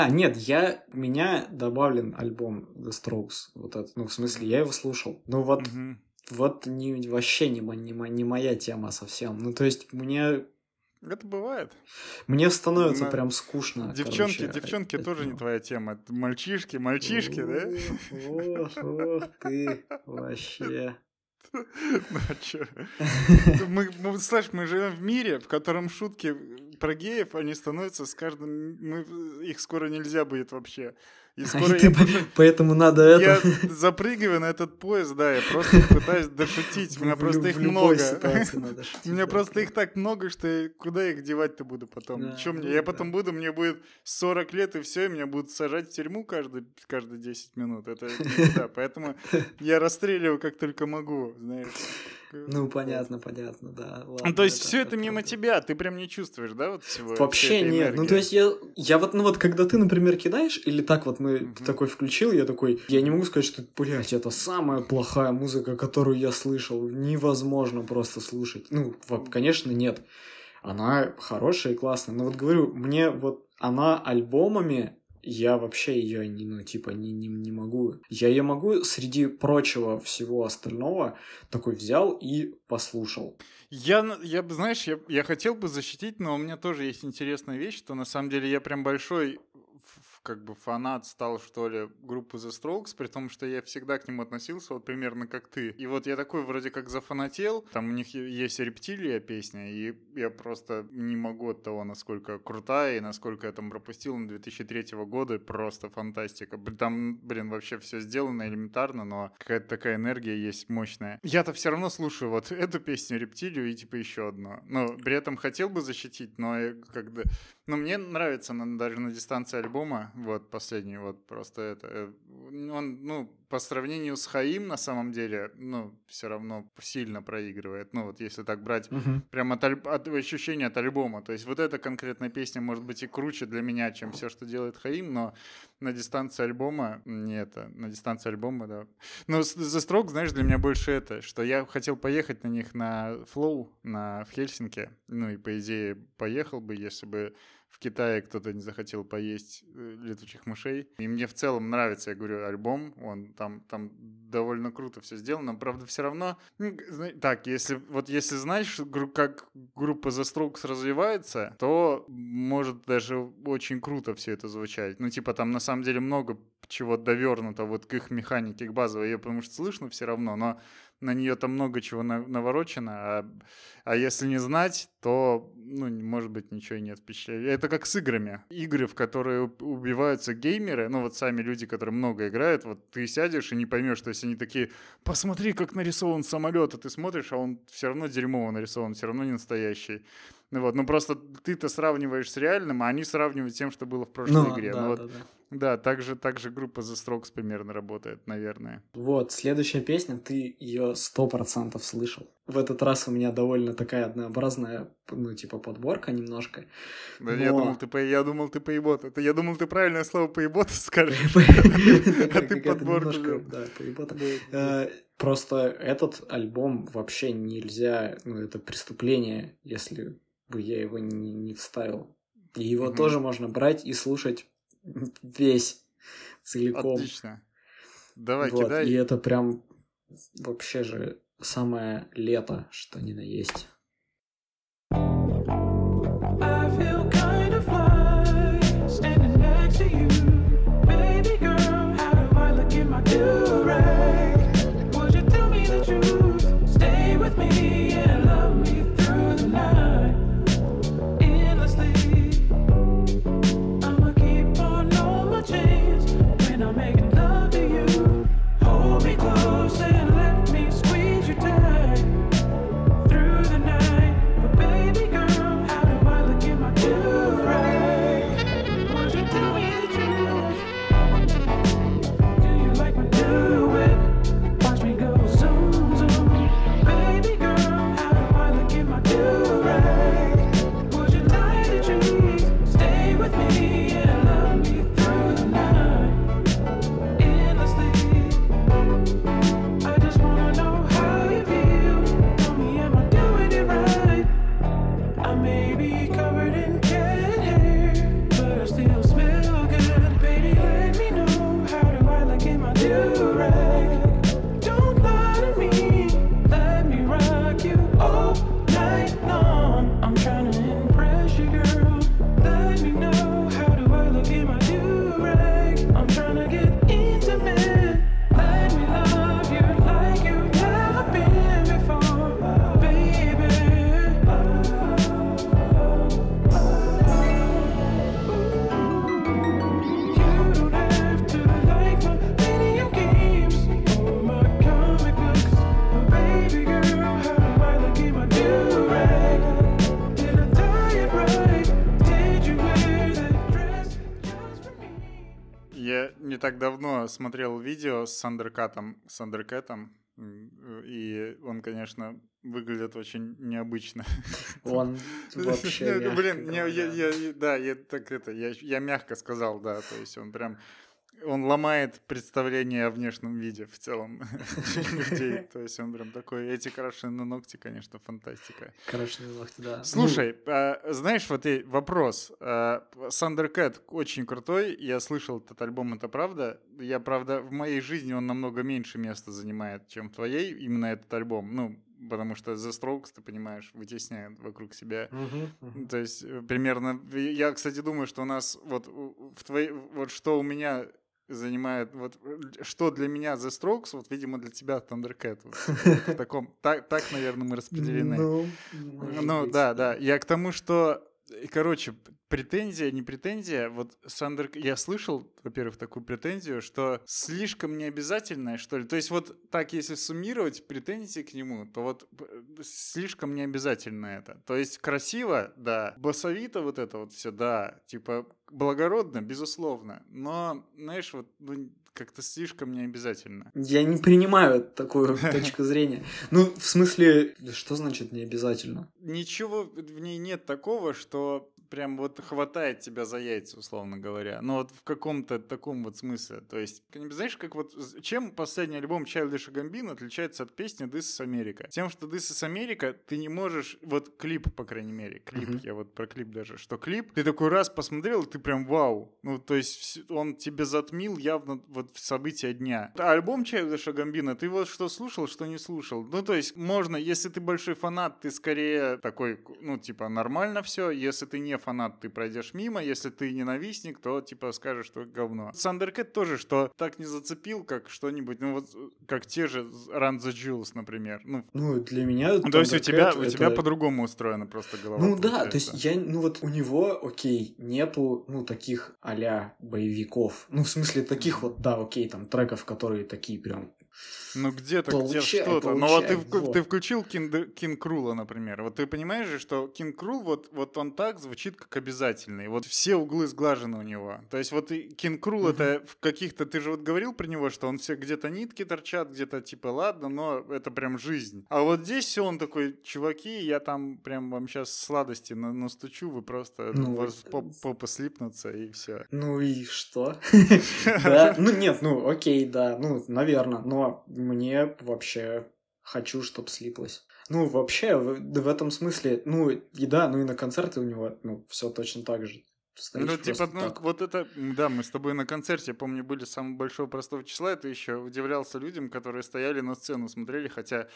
А, нет, я... У меня добавлен альбом The Strokes. Вот этот. Ну, в смысле, я его слушал. Ну, вот, Мгм. вот не, вообще не, не, не моя тема совсем. Ну, то есть, мне... Это бывает. Мне становится На- прям скучно. Девчонки, короче, девчонки от тоже не твоя тема. Это мальчишки, мальчишки, да? Ох, ты вообще. [LAUGHS] Ну а? [LAUGHS] Мы, мы, Саш, мы живем в мире, в котором шутки про геев, они становятся с каждым... Мы, их скоро нельзя будет вообще. И А [LAUGHS] скоро ты я, по- [LAUGHS] поэтому надо я это... [LAUGHS] запрыгиваю на этот поезд, да, я просто пытаюсь дошутить. У меня просто их много. У меня просто их так много, что я- куда их девать-то буду потом? Чё мне? ну Я потом буду, мне будет 40 лет, и все, и меня будут сажать в тюрьму каждые 10 минут. Это. Поэтому я расстреливаю как только могу, знаешь. Ну, понятно, понятно, да. Ну, ладно, то есть все это мимо правда. тебя, ты прям не чувствуешь, да, вот всего? Вообще нет. Ну, энергии? то есть я, я вот, ну вот, когда ты, например, кидаешь, или так вот мы Мгм. такой включил, я такой, я не могу сказать, что, блядь, это самая плохая музыка, которую я слышал. Невозможно просто слушать. Ну, конечно, нет. Она хорошая и классная. Но вот говорю, мне вот она альбомами, я вообще ее не, ну, типа, не, не, не могу. Я ее могу среди прочего всего остального такой взял и послушал. Я, я знаешь, я, я хотел бы защитить, но у меня тоже есть интересная вещь, что на самом деле я прям большой как бы фанат стал, что ли, группы The Strokes, при том, что я всегда к ним относился вот примерно как ты. И вот я такой вроде как зафанател, там у них есть «Рептилия» песня, и я просто не могу от того, насколько крутая и насколько я там пропустил на 2003 года, просто фантастика. Там, блин, вообще все сделано элементарно, но какая-то такая энергия есть мощная. Я-то все равно слушаю вот [LAUGHS] эту песню «Рептилию» и типа еще одну. Но при этом хотел бы защитить, но когда... Ну, мне нравится даже на дистанции альбома, вот последний, вот просто это... э, Он, ну, по сравнению с Хаим, на самом деле, ну, все равно сильно проигрывает. Ну, вот если так брать прям от, аль- от ощущения от альбома. То есть вот эта конкретная песня может быть и круче для меня, чем все, что делает Хаим, но на дистанции альбома не это. На дистанции альбома, да. Но The Strokes, знаешь, для меня больше это, что я хотел поехать на них на Flow, на, в Хельсинки. Ну и, по идее, поехал бы, если бы в Китае кто-то не захотел поесть э, летучих мышей. И мне в целом нравится, я говорю, альбом. Он там, там довольно круто все сделано. Правда, все равно... ну, Так, если вот если знаешь, как группа The Strokes развивается, то может даже очень круто все это звучать. Ну, типа, там на самом деле много чего довернуто вот к их механике, к базовой. Ее потому что слышно все равно, но на нее там много чего на- наворочено, а, а если не знать, то, ну, может быть, ничего и нет впечатления. Это как с играми. Игры, в которые уб- убиваются геймеры, ну, вот сами люди, которые много играют, вот ты сядешь и не поймешь, то есть они такие, посмотри, как нарисован самолет, а ты смотришь, а он все равно дерьмово нарисован, все равно не настоящий. Ну вот, ну просто ты-то сравниваешь с реальным, а они сравнивают с тем, что было в прошлой Ну, игре. да, ну вот, да, да. да, так же, так же группа The Strokes примерно работает, наверное. Вот, следующая песня, ты ее сто процентов слышал. В этот раз у меня довольно такая однообразная, ну, типа, подборка немножко. Да, я, Но- думал, ты по, я думал, ты поебот. Это я думал, ты правильное слово поебот [LAUGHS] скажешь. [LAUGHS] А ты [LAUGHS] подборку взял. да, поебота. Э, Просто этот альбом вообще нельзя, ну, это преступление, если бы я его не, не вставил. И его Мгм. тоже можно брать и слушать весь целиком. Отлично. Давай, Вот, кидай. И это прям вообще же самое лето, что ни на есть. Так давно смотрел видео с Сандеркатом, Сандеркэтом, м, и он, конечно, выглядит очень необычно. Он [LAUGHS] вообще, Блин, я, говоря. я- я- да, я так это, я, я мягко сказал, да, то есть он прям, он ломает представление о внешнем виде в целом [LAUGHS] людей, то есть он прям такой, эти крашеные ногти, конечно, фантастика. Крашеные ногти, да. Ну, Слушай, а, знаешь, вот вопрос. Сандеркэт очень крутой. Я слышал этот альбом, это правда. Я, правда, в моей жизни он намного меньше места занимает, чем в твоей, именно этот альбом. Ну, потому что The Strokes, ты понимаешь, вытесняет вокруг себя. Мгм, мгм. То есть э, примерно... Я, кстати, думаю, что у нас вот у- в твоей... Вот что у меня занимает... Вот э, что для меня The Strokes, вот, видимо, для тебя Thundercat. Вот, в таком... Так, так, наверное, мы распределены. Ну, Ну да, да. Я к тому, что, короче, п- претензия, не претензия. Вот Сандер, я слышал, во-первых, такую претензию, что слишком необязательное, что ли. То есть вот так, если суммировать претензии к нему, то вот п- слишком необязательно это. То есть красиво, да. Басовито вот это вот все, да. Типа благородно, безусловно. Но, знаешь, вот ну, как-то слишком необязательно. Я не принимаю такую [LAUGHS] точку зрения. Ну, в смысле, что значит не обязательно? ничего в ней нет такого, что прям вот хватает тебя за яйца, условно говоря. Ну вот в каком-то таком вот смысле. То есть, знаешь, как вот чем последний альбом Childish Gambino отличается от песни This is America? Тем, что This is America ты не можешь, вот клип, по крайней мере, клип, Мгм. я вот про клип даже, что клип, ты такой раз посмотрел, и ты прям вау. Ну, то есть он тебе затмил явно вот в события дня. А альбом Childish Gambino, ты вот что слушал, что не слушал. Ну, то есть можно, если ты большой фанат, ты скорее такой, ну, типа, нормально все. Если ты не фанат, ты пройдешь мимо. Если ты ненавистник, то, типа, скажешь, что говно. Сандеркет тоже, что так не зацепил, как что-нибудь, ну, вот, как те же Run the Jewels, например. Ну, Ну, для меня... то есть у тебя, Thundercat у тебя это- по-другому устроена просто голова. Ну да, то получается. есть я, ну вот у него, окей, нету, ну, таких а боевиков. Ну, в смысле, таких вот, да, окей, там, треков, которые такие прям... Ну где-то, где что-то. Ну вот ты, получай, вк- вот. ты включил King, King например. Вот ты понимаешь же, что King Krule, вот, вот он так звучит, как обязательный. Вот все углы сглажены у него. То есть вот Кинг Крул это в каких-то... Ты же вот говорил про него, что он все где-то нитки торчат, где-то типа ладно, но это прям жизнь. А вот здесь все он такой, чуваки, я там прям вам сейчас сладости на- настучу, вы просто Ну, у вас поп- попа слипнутся и все. Ну и что? [LAUGHS] Да, ну нет, ну окей, да, ну, наверное, но мне вообще хочу, чтоб слиплось. Ну, вообще, в, в этом смысле, ну, и да, ну и на концерты у него, ну, все точно так же. Стоишь Ну, типа, ну, так. вот это, да, мы с тобой на концерте, я помню, были самого большого простого числа, ты еще удивлялся людям, которые стояли на сцену, смотрели, хотя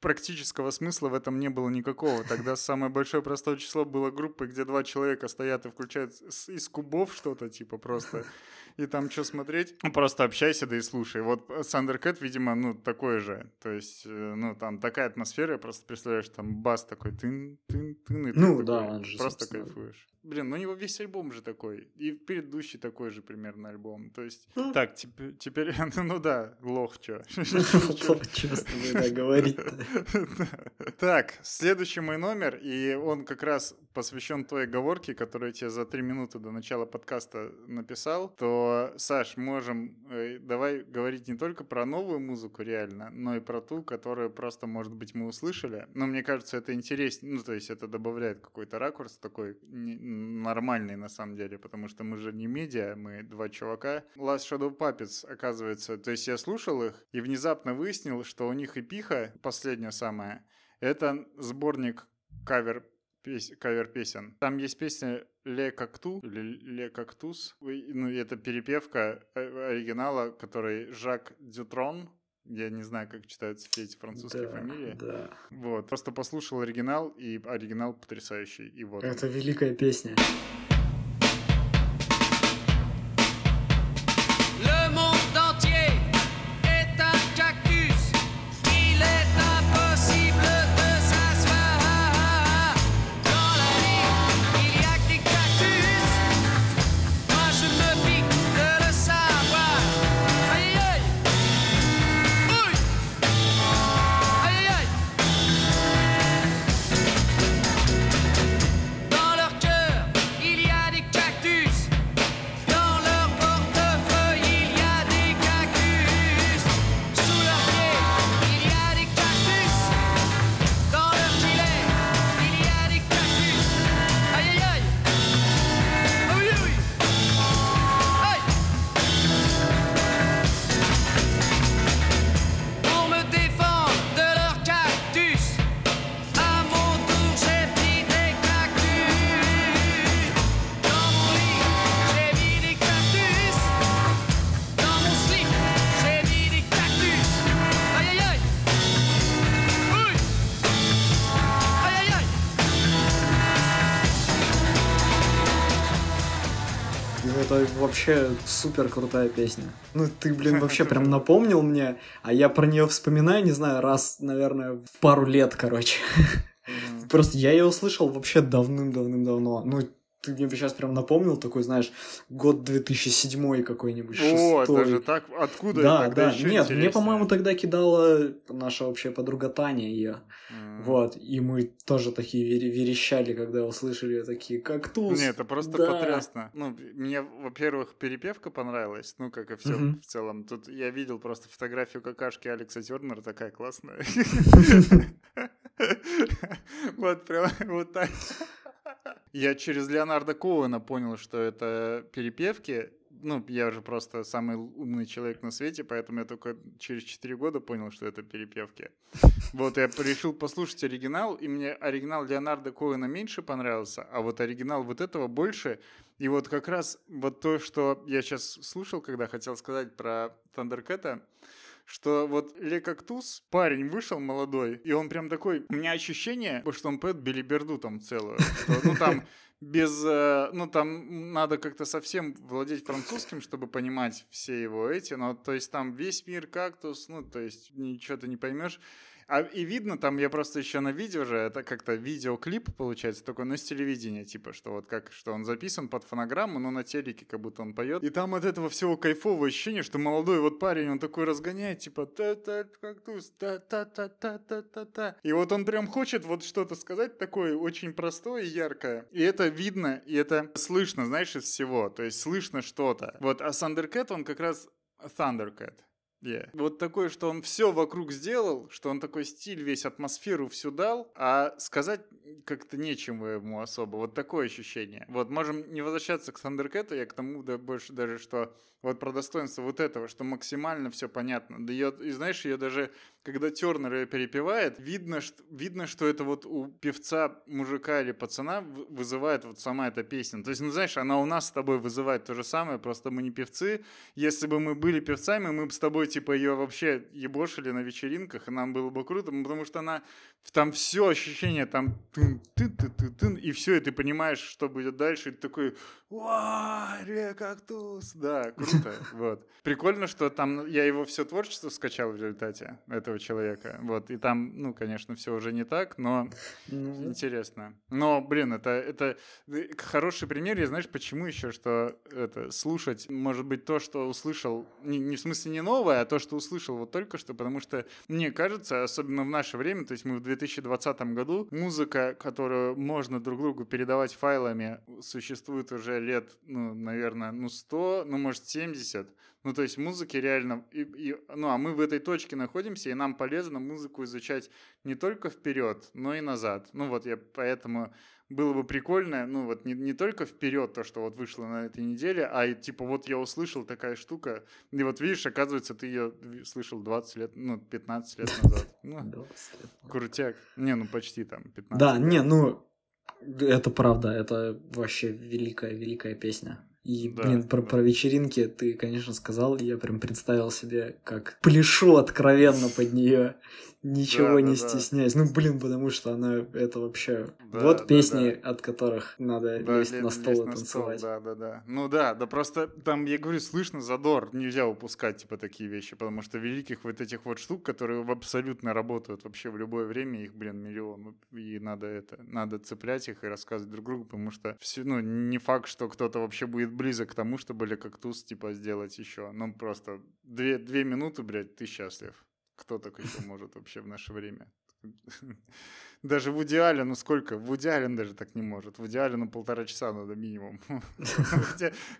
практического смысла в этом не было никакого. Тогда самое большое простое число было группы, где два человека стоят и включают из кубов что-то, типа, просто, и там что смотреть? Ну, просто общайся, да и слушай. Вот Сандеркэт, видимо, ну, такой же. То есть, э, ну, там такая атмосфера, просто представляешь, там бас такой, тын, тын, тын, и ты Ну, да, он же, просто собственно. кайфуешь. Блин, ну у него весь альбом же такой. И предыдущий такой же примерно альбом. То есть, Ну. так, теперь, теперь [LAUGHS] ну да, лох, чё. [LAUGHS] Чё с тобой, да, [LAUGHS] говорить-то? [LAUGHS] Так, следующий мой номер, и он как раз посвящен той оговорке, которую я тебе за три минуты до начала подкаста написал, то, Саш, можем, э, давай говорить не только про новую музыку реально, но и про ту, которую просто, может быть, мы услышали. Но мне кажется, это интереснее, ну, то есть это добавляет какой-то ракурс такой нормальный на самом деле, потому что мы же не медиа, мы два чувака. Last Shadow Puppets, оказывается, то есть я слушал их и внезапно выяснил, что у них и пиха, последняя самая, это сборник кавер пес- кавер-песен. Там есть песня «Ле Какту» или «Ле Кактус». Ну, это перепевка э, оригинала, который Жак Дютрон. Я не знаю, как читаются все эти французские Да, фамилии. Да. Вот. Просто послушал оригинал, и оригинал потрясающий. И вот. Это великая песня. Вообще супер крутая песня. Ну, ты, блин, [LAUGHS] вообще прям напомнил мне, а я про нее вспоминаю, не знаю, раз, наверное, в пару лет, короче. [LAUGHS] Просто я ее услышал вообще давным-давным-давно. Ну, ты мне сейчас прям напомнил такой, знаешь, год 2007 какой-нибудь, О, шестой. даже так? Откуда? Да, Тогда да. Нет, мне, интереснее. по-моему, тогда кидала наша общая подруга Таня ее. М. Вот. И мы тоже такие вере- верещали, когда услышали такие кактус. Не, это просто да». потрясно. Ну, мне, во-первых, перепевка понравилась, ну, как и все Мгм. в целом. Тут я видел просто фотографию какашки Алекса Тернера, такая классная. Вот прям вот так. Я через Леонарда Коуэна понял, что это перепевки. Ну, я же просто самый умный человек на свете, поэтому я только через 4 года понял, что это перепевки. [LAUGHS] Вот, я решил послушать оригинал, и мне оригинал Леонарда Коэна меньше понравился, а вот оригинал вот этого больше. И вот как раз вот то, что я сейчас слушал, когда хотел сказать про Тандеркэта, что вот Ле Кактус, парень вышел молодой, и он прям такой, у меня ощущение, что он поет билиберду там целую. что, ну там [LAUGHS] без, э, ну там надо как-то совсем владеть французским, чтобы понимать все его эти, но то есть там весь мир кактус, ну то есть ничего ты не поймешь. А, и видно, там я просто еще на видео же, это как-то видеоклип получается, такой, но с телевидения, типа, что вот как, что он записан под фонограмму, но на телеке как будто он поет. И там от этого всего кайфовое ощущение, что молодой вот парень, он такой разгоняет, типа, та-та, кактус, та-та-та-та-та-та-та. И вот он прям хочет вот что-то сказать такое очень простое и яркое. И это видно, и это слышно, знаешь, из всего. То есть слышно что-то. Вот, а Thundercat, он как раз Thundercat. Yeah. Вот такое, что он все вокруг сделал, что он такой стиль, весь атмосферу всю дал, а сказать как-то нечем ему особо. Вот такое ощущение. Вот можем не возвращаться к Thundercat, я к тому да, больше даже, что вот про достоинство вот этого, что максимально все понятно. Да её- и знаешь, ее даже, когда Тернер ее перепевает, видно, что, видно, что это вот у певца, мужика или пацана вызывает вот сама эта песня. То есть, ну знаешь, она у нас с тобой вызывает то же самое, просто мы не певцы. Если бы мы были певцами, мы бы с тобой типа ее вообще ебошили на вечеринках, и нам было бы круто, ну, потому что она там все ощущение, там тын, ты, ты, ты, тын, и все, и ты понимаешь, что будет дальше, и ты такой, «Уа, ре, кактус, да, круто, [LAUGHS] вот. Прикольно, что там я его все творчество скачал в результате этого человека, вот, и там, ну, конечно, все уже не так, но Ну, Интересно. Но, блин, это, это э, хороший пример. Я знаешь, почему еще, что это слушать, может быть, то, что услышал, не, не в смысле не новое, а то, что услышал вот только что, потому что мне кажется, особенно в наше время, то есть мы в 2020 году, музыка, которую можно друг другу передавать файлами, существует уже лет, ну, наверное, ну, 100, ну, может, 70. Ну, то есть музыки реально... И, и- ну, а мы в этой точке находимся, и нам полезно музыку изучать не только вперед, но и назад. Ну, вот я поэтому было бы прикольно, ну, вот не, не только вперед то, что вот вышло на этой неделе, а и типа вот я услышал такая штука, и вот видишь, оказывается, ты ее слышал 20 лет, ну, 15 [LAUGHS] лет назад. Ну, 20 лет. крутяк. Не, ну, почти там 15. Да, не, ну, это правда, это вообще великая-великая песня. И, Да, блин, про, да. про вечеринки ты, конечно, сказал, и я прям представил себе, как пляшу откровенно под нее, ничего Да, не да, да. стесняясь. Ну, блин, потому что она, это вообще... Да, вот да, песни, да. от которых надо Да, лезть ле- на стол лезть и на стол, танцевать. да, да, да. Ну да, да просто там, я говорю, слышно задор, нельзя упускать, типа, такие вещи, потому что великих вот этих вот штук, которые абсолютно работают вообще в любое время, их, блин, миллион, и надо это, надо цеплять их и рассказывать друг другу, потому что все, ну, не факт, что кто-то вообще будет близок к тому, чтобы ли кактус, типа, сделать еще, ну, просто две, две минуты, блядь, ты счастлив. Кто так еще может вообще в наше время? [LAUGHS] Даже в идеале, ну сколько? В идеале даже так не может. В идеале на полтора часа надо минимум. [LAUGHS]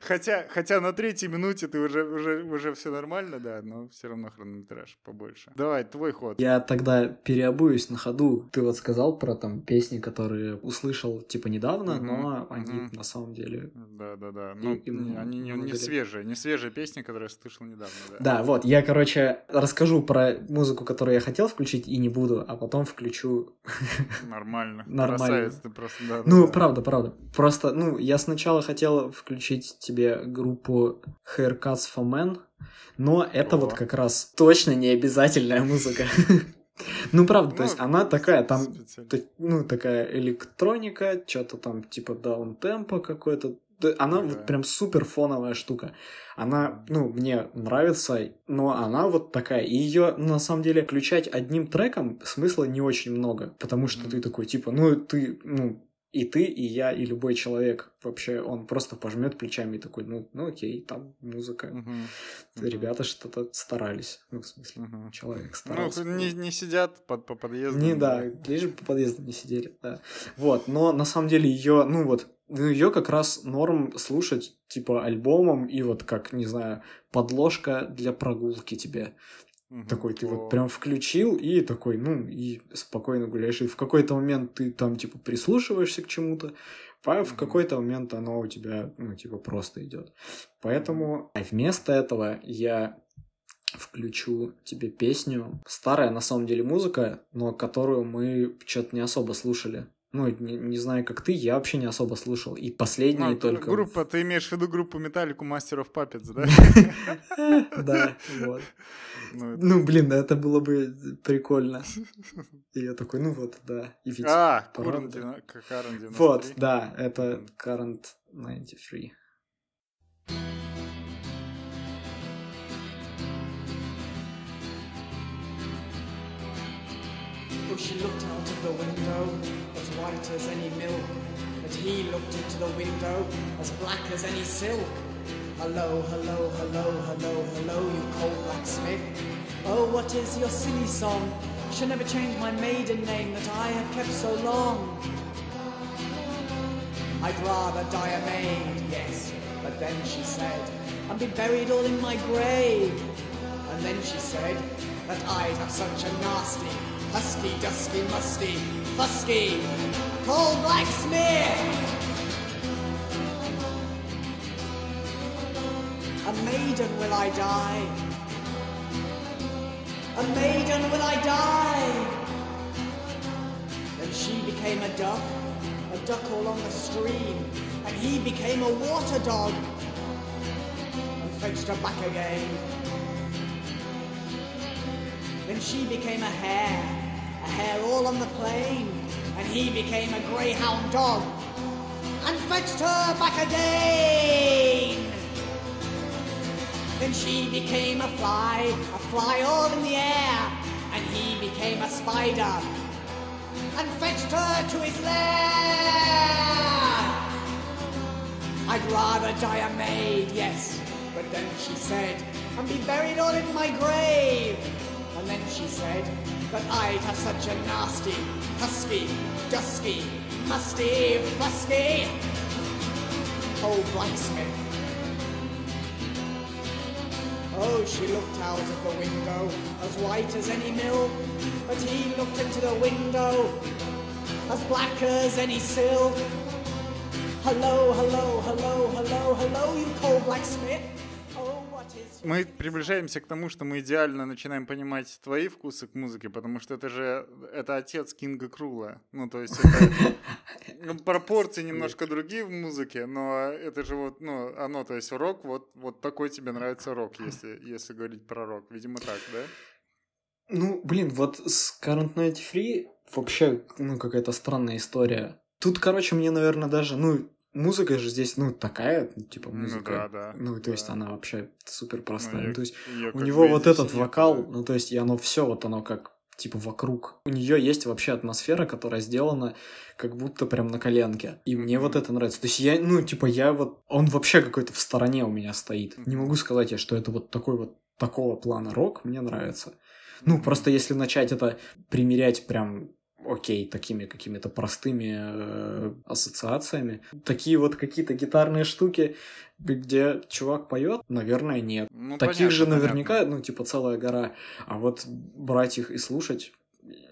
Хотя, хотя, на третьей минуте ты уже, уже, уже все нормально, да, но все равно хронометраж побольше. Давай, твой ход. Я тогда переобуюсь на ходу. Ты вот сказал про там песни, которые услышал типа недавно, но они на самом деле Да, да, да. Ну, они не, свежие, не свежие песни, которые я слышал недавно. Да, Да, вот, я, короче, расскажу про музыку, которую я хотел включить и не буду, а потом включу. Нормально. [LAUGHS] Нормально. Красавец ты просто, да. Ну, да. правда, правда. Просто, ну, я сначала хотел включить тебе группу Haircuts for Men, но это О. вот как раз точно не обязательная музыка. [LAUGHS] Ну, правда, то Ну, есть она такая, там, ну, такая электроника, что-то там типа даунтемпо какой-то, она вот прям супер фоновая штука. Она, ну, мне нравится, но она вот такая. И ее, на самом деле, включать одним треком смысла не очень много. Потому что Мгм. ты такой, типа, ну, ты, ну, и ты, и я, и любой человек вообще, он просто пожмет плечами и такой, ну, ну окей, там музыка. Мгм. Ребята что-то старались. Ну, в смысле, Мгм. человек Ну, старался. не, не сидят под, по подъездам. Не, да, лишь по подъезду не сидели, да. Вот, но на самом деле ее, ну вот, ее как раз норм слушать, типа, альбомом, и вот как, не знаю, подложка для прогулки тебе. Мгм. Такой ты О. вот прям включил, и такой, ну, и спокойно гуляешь. И в какой-то момент ты там, типа, прислушиваешься к чему-то, а в какой-то момент оно у тебя, ну, типа, просто идет. Поэтому а вместо этого я включу тебе песню. Старая, на самом деле, музыка, но которую мы что-то не особо слушали. Ну, не, не знаю, как ты, я вообще не особо слушал. И последние ты- только... Группа, ты имеешь в виду группу Металлику Master of Puppets, да? [LAUGHS] Да, вот. Ну, это- Ну, блин, да, это было бы прикольно. И я такой, ну вот, да. И ведь... А, девя- К- Карен 93. Вот, да, это. Current 93. Oh, she looked out of the window, as white as any milk. But he looked into the window, as black as any silk. Hello, hello, hello, hello, hello, you cold blacksmith. Oh, what is your silly song? Shall never change my maiden name that I have kept so long. I'd rather die a maid, yes. But then she said, and be buried all in my grave. And then she said that I'd have such a nasty, husky, dusky, musty, fusky, cold blacksmith. Maiden will I die. A maiden will I die. Then she became a duck, a duck all on the stream, and he became a water dog and fetched her back again. Then she became a hare, a hare all on the plain, and he became a greyhound dog and fetched her back again. Then she became a fly, a fly all in the air, and he became a spider and fetched her to his lair. I'd rather die a maid, yes. But then she said, and be buried all in my grave. And then she said but I'd have such a nasty, husky, dusky, musty, fusky, oh, old blacksmith. Oh, she looked out of the window, as white as any milk. But he looked into the window, as black as any silk. Hello, hello, hello, hello, hello, you cold blacksmith. Мы приближаемся к тому, что мы идеально начинаем понимать твои вкусы к музыке, потому что это же это отец Кинга Крула. Ну, то есть это [LAUGHS] ну, пропорции немножко другие в музыке, но это же вот, ну, оно, то есть рок, вот, вот такой тебе нравится рок, если, если говорить про рок. Видимо, так, да? Ну, блин, вот с Current 93 вообще, ну, какая-то странная история. Тут, короче, мне, наверное, даже, ну, музыка же здесь, ну, такая, ну, типа, Ну музыка. да, да. Ну, то да. есть она вообще супер простая. Ну, Ну, то есть у него бы вот этот нет, вокал, да. ну, то есть, и оно все, вот оно как, типа, вокруг. У нее есть вообще атмосфера, которая сделана как будто прям на коленке. И мне вот это нравится. То есть я, ну, типа, я вот... Он вообще какой-то в стороне у меня стоит. Не могу сказать я, что это вот такой вот такого плана рок мне нравится. Ну, просто если начать это примерять прям окей, такими какими-то простыми э, ассоциациями. Такие вот какие-то гитарные штуки, где чувак поет, наверное, нет. Ну, Таких понятно, же понятно. наверняка, ну, типа, целая гора. А вот брать их и слушать,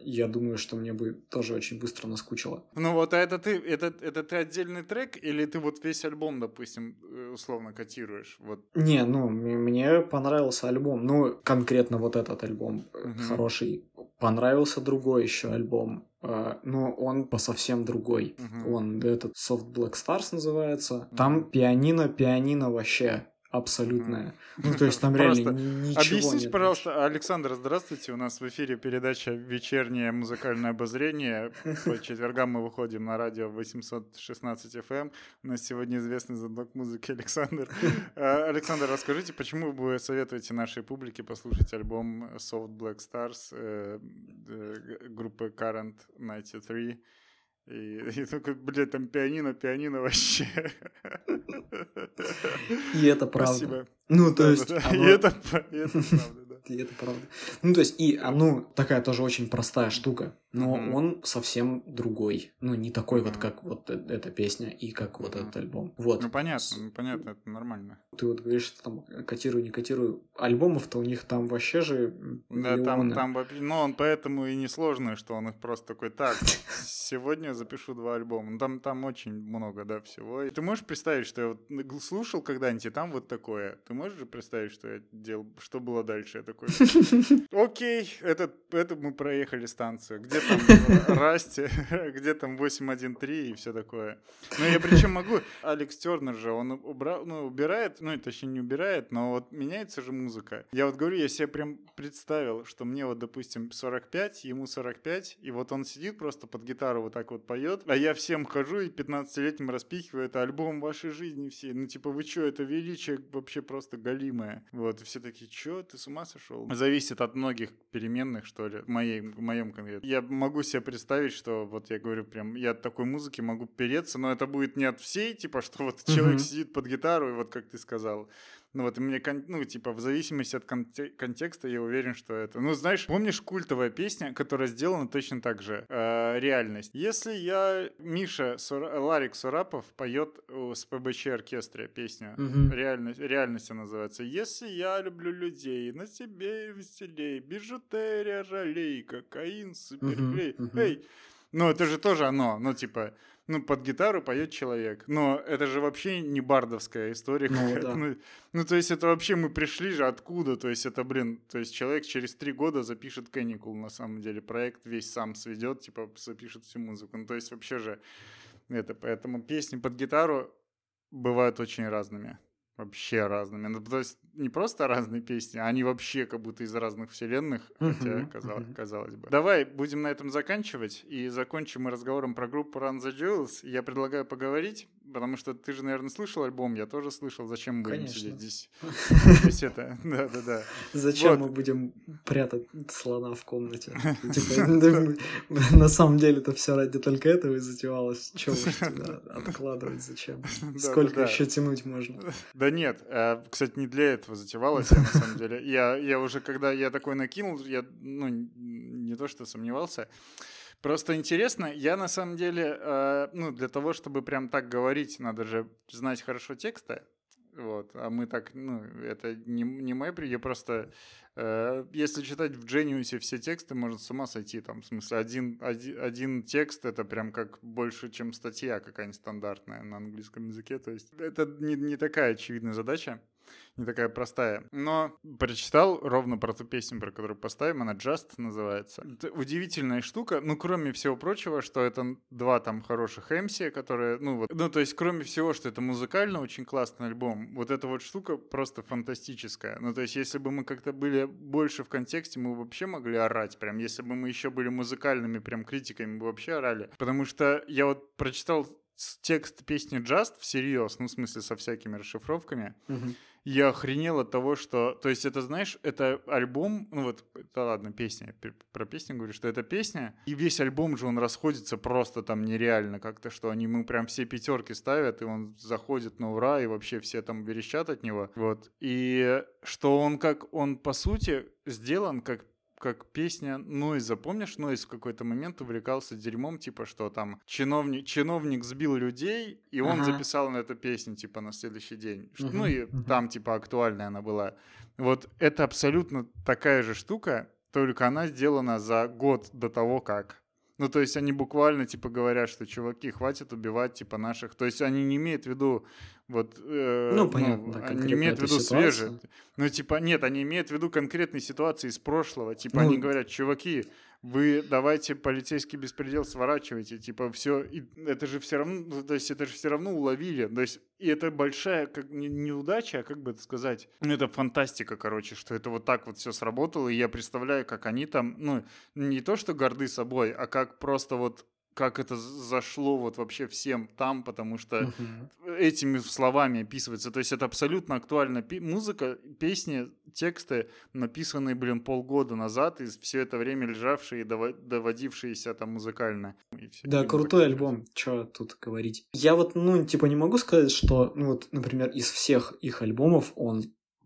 я думаю, что мне бы тоже очень быстро наскучило. Ну вот, а это ты, это, это ты отдельный трек, или ты вот весь альбом, допустим, э, условно котируешь? Вот. Не, ну, мне понравился альбом. Ну, конкретно вот этот альбом Мгм. хороший. Понравился другой еще альбом. э, Но он по совсем другой. Мгм. Он этот Soft Black Stars называется. Там пианино, пианино вообще абсолютная. Ну, то есть там реально Просто ничего Объясните, нет пожалуйста, Александр, здравствуйте. У нас в эфире передача «Вечернее музыкальное обозрение». По [LAUGHS] четвергам мы выходим на радио 816 FM. У нас сегодня известный знаток музыки Александр. [LAUGHS] А, Александр, расскажите, почему вы советуете нашей публике послушать альбом Soft Black Stars э, группы Current 93? И, [LAUGHS] и такой, блядь, там пианино, пианино вообще. И это правда. Спасибо. Ну, то Да, есть, да, да. оно- И это, и это правда, да. И это правда. Ну, то есть, и оно такая тоже очень простая штука, но Мгм. он совсем другой. Ну, не такой вот, Мгм. как вот э- эта песня и как вот Мгм. этот альбом. Вот. Ну, понятно, ну, понятно, это нормально. Ты вот говоришь, что там котирую, не котирую. Альбомов-то у них там вообще же Да, там, миллионы. там вообще, ну, он поэтому и не сложный, что он их просто такой, так, [LAUGHS] сегодня запишу два альбома. Ну, Там, там очень много, да, всего. И ты можешь представить, что я вот слушал когда-нибудь, и там вот такое. Ты можешь же представить, что я делал, что было дальше? Я такой, окей, это, это мы проехали станцию. Где там [LAUGHS] Расти, [LAUGHS] где там 813 и все такое. Ну, я причем могу... Алекс Тернер же, он убрал, ну, убирает, ну, точнее, не убирает, но вот меняется же музыка. Я вот говорю, я себе прям представил, что мне вот, допустим, 45, ему 45, и вот он сидит просто под гитару вот так вот поет, а я всем хожу и 15-летним распихиваю, это альбом вашей жизни все. Ну, типа, вы что, это величие вообще просто галимое. Вот, и все такие, что, ты с ума сошел? Зависит от многих переменных, что ли, в, моей, в моем конкретно. Я могу себе представить, что вот я говорю прям, я от такой музыки могу переться, но это будет не от всей, типа, что вот [LAUGHS] человек сидит под гитару, и вот как ты сказал, ну вот, и мне, ну, типа, в зависимости от конте- контекста, я уверен, что это... Ну, знаешь, помнишь культовая песня, которая сделана точно так же? Э, реальность. Если я... Миша, Сура- Ларик Сурапов поет с ПБЧ оркестре песню. Мгм. Реальность, реальность она называется. Если я люблю людей, на тебе веселей, бижутерия, ролей, кокаин, суперклей. Мгм, мгм. Эй, ну это же тоже оно, ну типа, ну под гитару поет человек. Но это же вообще не бардовская история. Ну, да. Ну, ну, то есть это вообще мы пришли же откуда? То есть это, блин, то есть человек через три года запишет Каникул на самом деле. Проект весь сам сведет, типа запишет всю музыку. Ну, то есть вообще же это, поэтому песни под гитару бывают очень разными. Вообще разными. Ну, то есть не просто разные песни, а они вообще как будто из разных вселенных, хотя, казалось, казалось бы. Давай будем на этом заканчивать, и закончим мы разговором про группу Run the Jewels. Я предлагаю поговорить, потому что ты же, наверное, слышал альбом, я тоже слышал. Зачем мы будем Конечно. сидеть здесь? [LAUGHS] Здесь это, [LAUGHS] да-да-да. Зачем мы будем прятать слона в комнате? [LAUGHS] Типа, На самом деле это все ради только этого и затевалось. Чего уж откладывать, зачем? Сколько еще тянуть можно? Да нет, э, кстати, не для этого затевалось, на самом деле. Я, уже, когда я такой накинул, я, ну, не то что сомневался, Просто интересно, я на самом деле, э, ну, для того, чтобы прям так говорить, надо же знать хорошо тексты. Вот, а мы так, ну, это не, не мой при, я просто, э, если читать в Genius все тексты, можно с ума сойти, там, в смысле, один, один, один текст, это прям как больше, чем статья какая-нибудь стандартная на английском языке, то есть это не, не такая очевидная задача, не такая простая. Но прочитал ровно про ту песню, про которую поставим, она Just называется. Это удивительная штука, ну, кроме всего прочего, что это два там хороших MC, которые, ну, вот, ну, то есть, кроме всего, что это музыкально очень классный альбом, вот эта вот штука просто фантастическая. Ну, то есть, если бы мы как-то были больше в контексте, мы вообще могли орать прям. Если бы мы еще были музыкальными прям критиками, мы бы вообще орали. Потому что я вот прочитал текст песни Just всерьез, ну, в смысле, со всякими расшифровками, Мгм. Я охренел от того, что... То есть это, знаешь, это альбом... Ну вот, да ладно, песня. Про песню говорю, что это песня. И весь альбом же, он расходится просто там нереально как-то, что они ему прям все пятерки ставят, и он заходит на ура, и вообще все там верещат от него. Вот. И что он как... Он, по сути, сделан как как песня Нойза. Помнишь, Нойз в какой-то момент увлекался дерьмом, типа, что там чиновник, чиновник сбил людей, и он Ага. записал на эту песню, типа, на следующий день. Мгм, Ну и мгм. там, типа, актуальная она была. Вот это абсолютно такая же штука, только она сделана за год до того, как. Ну, то есть они буквально, типа, говорят, что, чуваки, хватит убивать, типа, наших... То есть они не имеют в виду Вот, э, Ну, понятно, да, они имеют в виду ситуация. свежие. Ну, типа, нет, они имеют в виду конкретные ситуации из прошлого. Типа, Ну, они говорят, чуваки, вы давайте полицейский беспредел сворачивайте, типа, все, это же все равно, ну, то есть это же все равно уловили, то есть, и это большая, как не, неудача, а как бы это сказать, ну, это фантастика, короче, что это вот так вот все сработало, и я представляю, как они там, ну, не то, что горды собой, а как просто вот как это зашло вот вообще всем там, потому что Мгм. этими словами описывается. То есть это абсолютно актуальна пи- музыка, песни, тексты, написанные, блин, полгода назад, и все это время лежавшие и дово- доводившиеся там музыкально. Да, крутой альбом, чё тут говорить. Я вот, ну, типа, не могу сказать, что, ну, вот, например, из всех их альбомов он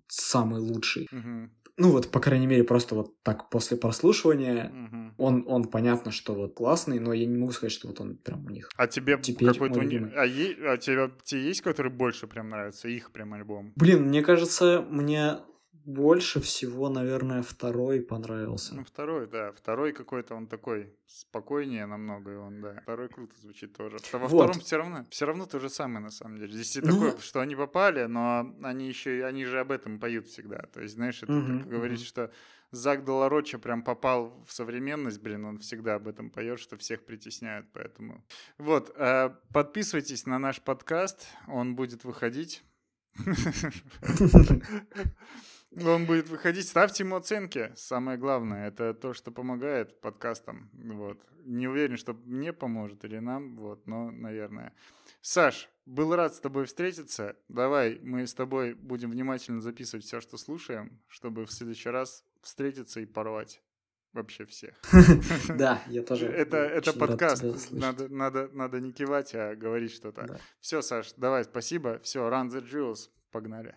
самый лучший. Мгм, Ну, вот, по крайней мере, просто вот так после прослушивания мгм. он, он понятно, что вот классный, но я не могу сказать, что вот он прям у них. А тебе какой-то... уни-. А, е- а тебе, тебе есть, который больше прям нравится? Их прям альбом? Блин, мне кажется, мне больше всего, наверное, второй понравился. Ну, второй, да. Второй какой-то он такой спокойнее намного, и он, да. Второй круто звучит тоже. А Во Вот. втором все равно, все равно то же самое, на самом деле. Здесь и Ну- такое, что они попали, но они еще, они же об этом поют всегда. То есть, знаешь, это Мгм, как говорить, мгм. что Зак Долороча прям попал в современность, блин, он всегда об этом поет, что всех притесняют, поэтому... Вот, э, подписывайтесь на наш подкаст, он будет выходить. [LAUGHS] [LAUGHS] Он будет выходить. Ставьте ему оценки. Самое главное, это то, что помогает подкастам. Вот. Не уверен, что мне поможет или нам, вот, но, наверное. Саш, был рад с тобой встретиться. Давай мы с тобой будем внимательно записывать все, что слушаем, чтобы в следующий раз встретиться и порвать вообще всех. [LAUGHS] Да, я [LAUGHS] тоже. Это, это подкаст. Надо, надо, надо не кивать, а говорить что-то. Да. Все, Саш, давай, спасибо. Все, run the jewels. Погнали.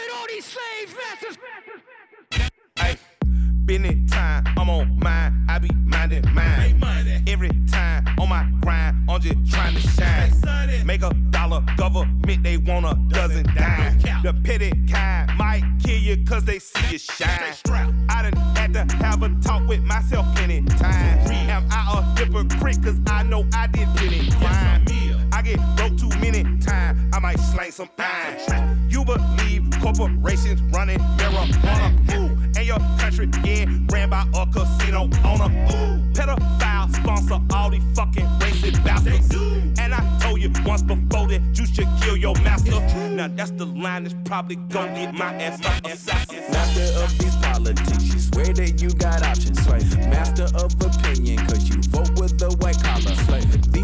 Been it time, I'm on mine, I be minding mine. Every time on my grind, I'm just trying to shine. Make a dollar, government, they want a dozen dime. The petty kind might kill you cause they see you shine. I done had to have a talk with myself plenty times. Am I a hypocrite cause I know I did plenty crime. I get broke too many times, I might slang some iron. You believe corporations running marijuana. Ooh, and your country getting ran by a casino owner. Ooh, pedophile sponsor all these fucking racist bastards. And I told you once before that you should kill your master. Now that's the line that's probably gonna get my ass assassinated. Master of these politics, you swear that you got options. Slave. Master of opinion, cause you vote with the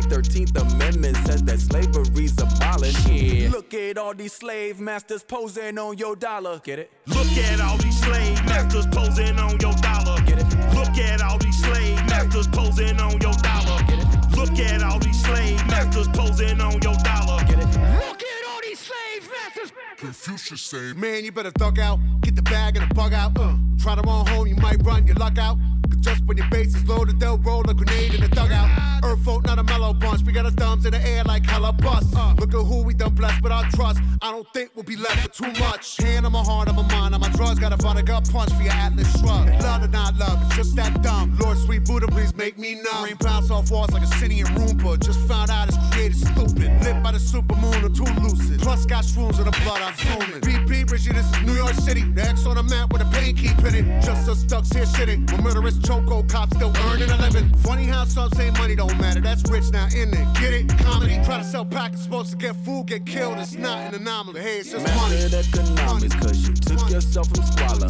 13th Amendment says that slavery's abolished. Yeah. Look at all these slave masters posing on your dollar. Get it? Look at all these slave masters posing on your dollar. Get it? Look at all these slave masters posing on your dollar. Get it? Look at all these slave masters posing on your dollar. Get it? Look at all these slave masters. Confucius say, Man, you better thug out, get the bag and the bug out. Uh, try to run home, you might run your luck out. Just when your base is loaded, they'll roll a grenade in the dugout. Earth folk, not a mellow bunch. We got our thumbs in the air like hella bust. Look at who we done blessed with our trust. I don't think we'll be left with too much. Hand on my heart, on my mind, on my drugs. Got a vodka punch for your Atlas shrug. Love or not love, it's just that dumb. Lord, sweet Buddha, please make me numb. Rain bounce off walls like a city in Roomba. Just found out it's created stupid. Lit by the super supermoon or too lucid. Plus got shrooms in the blood, I'm zooming. BP, Richie, this is New York City. The X on the map with a pain keep in it. Just us ducks here shitting. When murderous choco cops still earning a living. Funny how some say money don't matter. That's rich now, in it? Get it? Comedy. Try to sell packets, supposed to get food, get killed. It's not an anomaly. Hey, it's just money. Mastered economics, cause you took yourself from squalor.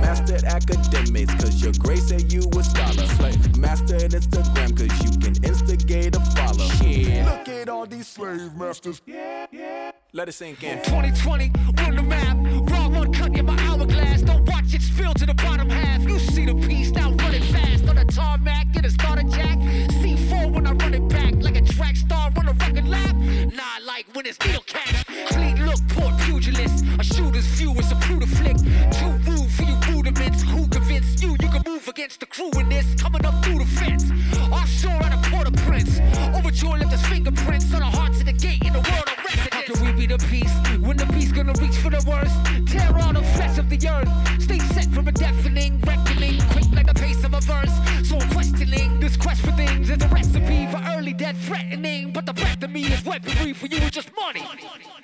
Mastered academics, cause your grace said you a scholar. Mastered Instagram, cause you can instigate a follow. Yeah. Look at all these slave masters. Yeah, yeah. Let it sink in. 2020, run the map cut in my hourglass. Don't watch it spill to the bottom half. You see the piece, now run it fast. On the tarmac, get a starter jack. C4 when I run it back. Like a track star on a record lap. Nah, like when it's deal cash. Clean look, poor pugilist. A shooter's view is a brutal flick. Too rude for you rudiments. Who convinced you you can move against the crew in this? Coming up through the fence. Offshore out a port of prince. Overjoyed left his fingerprints on the hearts of the gate in the world the peace when the beast gonna reach for the worst? Tear all the flesh of the earth. Stay set from a deafening reckoning, quick like the pace of a verse. So questioning this quest for things is a recipe for early death threatening. But the breath of me is weaponry for you, is just money. money, money, money.